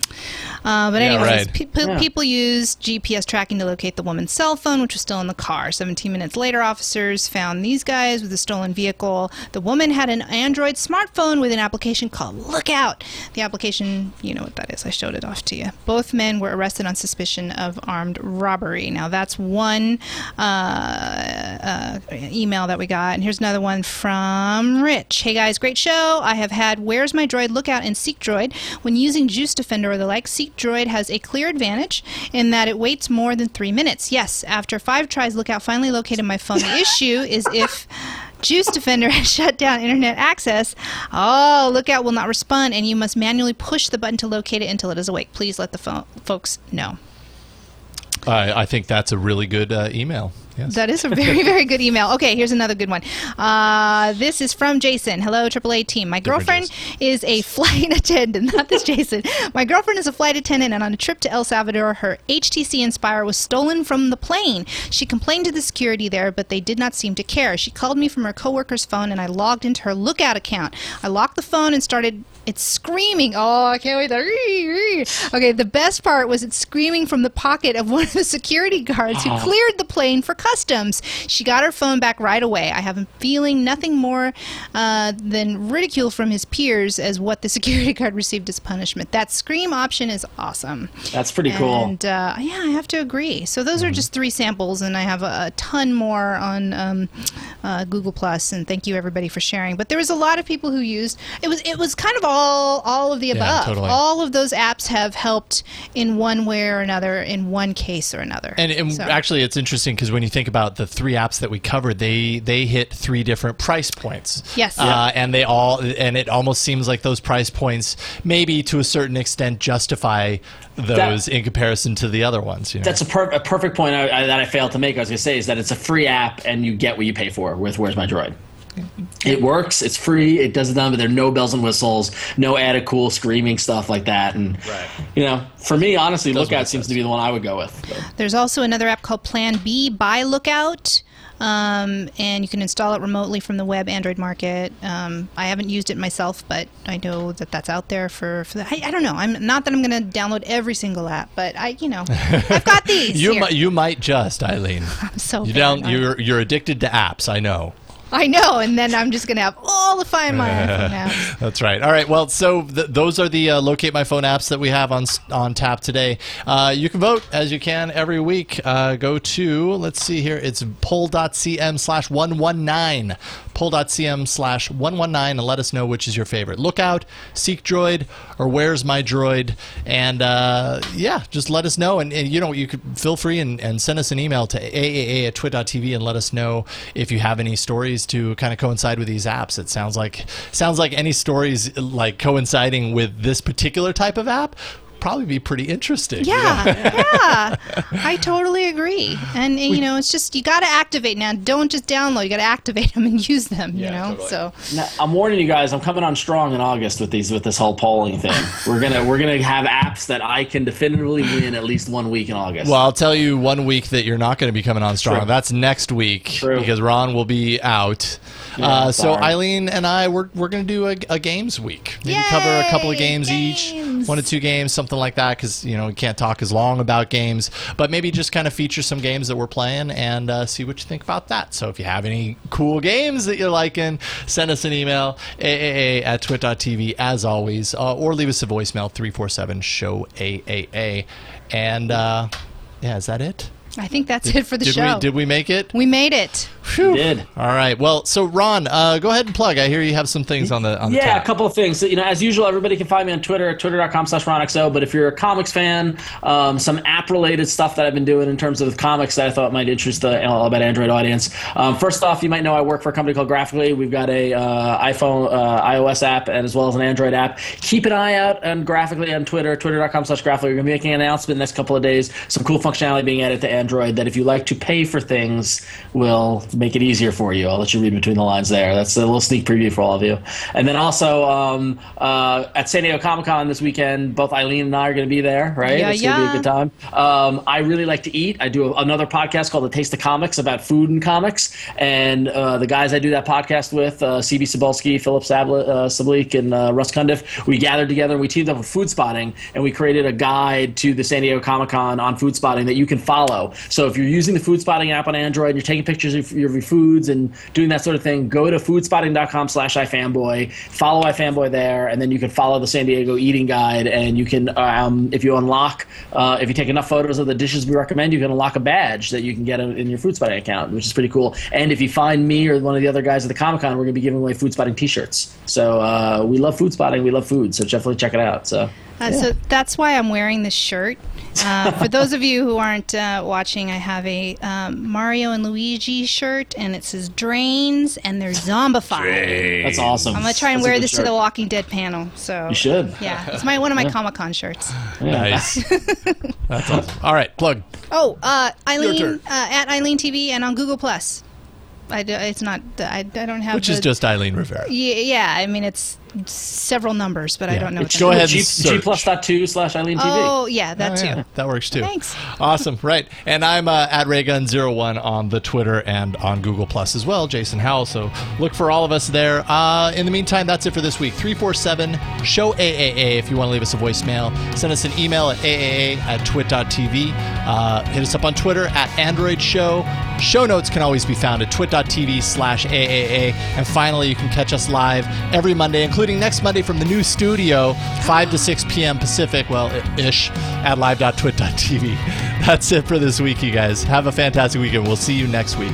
Uh, but Yeah, anyways, right. pe- pe- Yeah. people used GPS tracking to locate the woman's cell phone, which was still in the car. 17 minutes later, officers found these guys with a stolen vehicle. The woman had an Android smartphone with an application called Lookout. The application, you know what that is. I showed it off to you. Both men were arrested on suspicion of armed robbery. Now, that's one uh, uh, email that we got. And here's another one from Rich. Hey guys, great show. I have had Where's My Droid Lookout and Seek Droid. When using Juice Defender or the like, Seek Droid has a clear advantage in that it waits more than three minutes. Yes, after five tries, Lookout finally located my phone. The issue is if. Juice Defender has shut down internet access. Oh, Lookout will not respond, and you must manually push the button to locate it until it is awake. Please let the phone folks know. I, I think that's a really good uh, email. Yes. That is a very, very good email. Okay, here's another good one. Uh, this is from Jason. Hello, AAA team. My girlfriend is a flight attendant, not this Jason. My girlfriend is a flight attendant, and on a trip to El Salvador, her HTC Inspire was stolen from the plane. She complained to the security there, but they did not seem to care. She called me from her coworker's phone, and I logged into her Lookout account. I locked the phone and started. It's screaming. Oh, I can't wait. To... Okay, the best part was it's screaming from the pocket of one of the security guards who cleared the plane for customs. She got her phone back right away. I have a feeling nothing more uh, than ridicule from his peers as what the security guard received as punishment. That scream option is awesome. That's pretty cool. And uh, yeah, I have to agree. So those are just three samples, and I have a, a ton more on um, uh, Google Plus. And thank you everybody for sharing. But there was a lot of people who used it was it was kind of all all all of the above. totally. All of those apps have helped in one way or another, in one case or another. And, and So- actually, it's interesting because when you think about the three apps that we covered, they they hit three different price points. Yes. uh, and they all and it almost seems like those price points, maybe to a certain extent, justify those in comparison to the other ones. You know? That's a, per- a perfect point I, I, that I failed to make. I was going to say is that it's a free app and you get what you pay for with Where's My Droid. It works. It's free. It does it done, but there are no bells and whistles, no added cool screaming stuff like that. And you know, for me, honestly, Lookout seems sense. to be the one I would go with. But- There's also another app called Plan B by Lookout. Um, and you can install it remotely from the web Android market. Um, I haven't used it myself, but I know that that's out there for. for the, I, I don't know. I'm not that I'm going to download every single app, but I, you know, I've got these. you here. might you might just Eileen. I'm so You down you're you're addicted to apps. I know. I know, and then I'm just going to have all the Find My iPhone apps. That's right. All right. Well, so th- those are the uh, locate my phone apps that we have on on tap today. Uh, you can vote as you can every week. Uh, go to let's see here. It's poll.cm slash one one nine. poll.cm slash 119 and let us know which is your favorite. Lookout, Seek Droid, or Where's My Droid? And uh, yeah, just let us know. And, and, you know, you could feel free and, and send us an email to aaa at twit.tv and let us know if you have any stories to kind of coincide with these apps. It sounds like sounds like any stories like coinciding with this particular type of app probably be pretty interesting. Yeah, yeah, I totally agree. And, and, you know, it's just you got to activate now. Don't just download. You got to activate them and use them. You know, totally. so Now, I'm warning you guys. I'm coming on strong in August with these with this whole polling thing. we're gonna we're gonna have apps that I can definitively win at least one week in August. Well, I'll tell you one week that you're not going to be coming on strong. True. That's next week True. because Ron will be out. Yeah, uh, so. Eileen and I we're we're going to do a, a games week. Maybe cover a couple of Yay, games, each, one or two games, something like that. Because you know we can't talk as long about games, but maybe just kind of feature some games that we're playing and uh, see what you think about that. So if you have any cool games that you're liking, send us an email aaa at twit.tv as always, uh, or leave us a voicemail 347 show aaa. And uh, yeah, is that it? I think that's it for the did show. we did we make it? We made it. Phew. did. All right. Well, so Ron, uh, go ahead and plug. I hear you have some things on the on the Yeah, tab. a couple of things. You know, as usual, everybody can find me on Twitter at twitter.com slash RonXO. But if you're a comics fan, um, some app related stuff that I've been doing in terms of comics that I thought might interest the All About Android audience. Um, first off, you might know I work for a company called Graphically. We've got a uh, iPhone, uh, iOS app, and as well as an Android app. Keep an eye out on Graphically on Twitter, twitter.com slash Graphically. We're going to be making an announcement in the next couple of days. Some cool functionality being added to Android that if you like to pay for things, will make it easier for you. I'll let you read between the lines there. That's a little sneak preview for all of you. And then also um, uh, at San Diego Comic Con this weekend, both Eileen and I are going to be there, right? Yeah, it's going to be a good time. Um, I really like to eat. I do a, another podcast called The Taste of Comics about food and comics. And uh, the guys I do that podcast with, uh, CB Cebulski, Philip Sabli- uh, Sablik, and uh, Russ Cundiff, we gathered together and we teamed up with Food Spotting and we created a guide to the San Diego Comic Con on food spotting that you can follow. So if you're using the Food Spotting app on Android and you're taking pictures of your, your foods and doing that sort of thing, go to foodspotting.com slash ifanboy, follow ifanboy there, and then you can follow the San Diego eating guide and you can, um, if you unlock, uh, if you take enough photos of the dishes we recommend, you can unlock a badge that you can get in your Food Spotting account, which is pretty cool. And if you find me or one of the other guys at the Comic Con, we're going to be giving away Food Spotting t-shirts. So uh, we love Food Spotting, we love food, so definitely check it out. So. Uh, So that's why I'm wearing this shirt. Uh, for those of you who aren't uh, watching, I have a um, Mario and Luigi shirt, and it says "Drains," and they're zombified. Drains. That's awesome. I'm gonna try and That's wear good this to the Walking Dead panel. So You should. Yeah, it's my one of my Comic Con shirts. Nice. That's awesome. All right, plug. Oh, uh, Eileen uh, at Eileen TV and on Google Plus. I do, it's not. I, I don't have. Which the, is just Eileen Rivera. Yeah, yeah. I mean, it's several numbers, but I don't know. It's what go the- ahead G. G plus dot two slash Eileen TV. Oh, yeah, that Oh, too. yeah, that works too. Thanks. Awesome. Right. And I'm uh, at Raygun01 on the Twitter and on Google Plus as well, Jason Howell. So look for all of us there. Uh, in the meantime, that's it for this week. 347 show AAA if you want to leave us a voicemail. Send us an email at AAA at twit.tv. Uh, hit us up on Twitter at Android Show. Show notes can always be found at twit.tv slash AAA. And finally, you can catch us live every Monday, including next Monday from the new studio, 5 to 6 p.m. Pacific, well, ish, at live.twit.tv. That's it for this week, you guys. Have a fantastic weekend. We'll see you next week.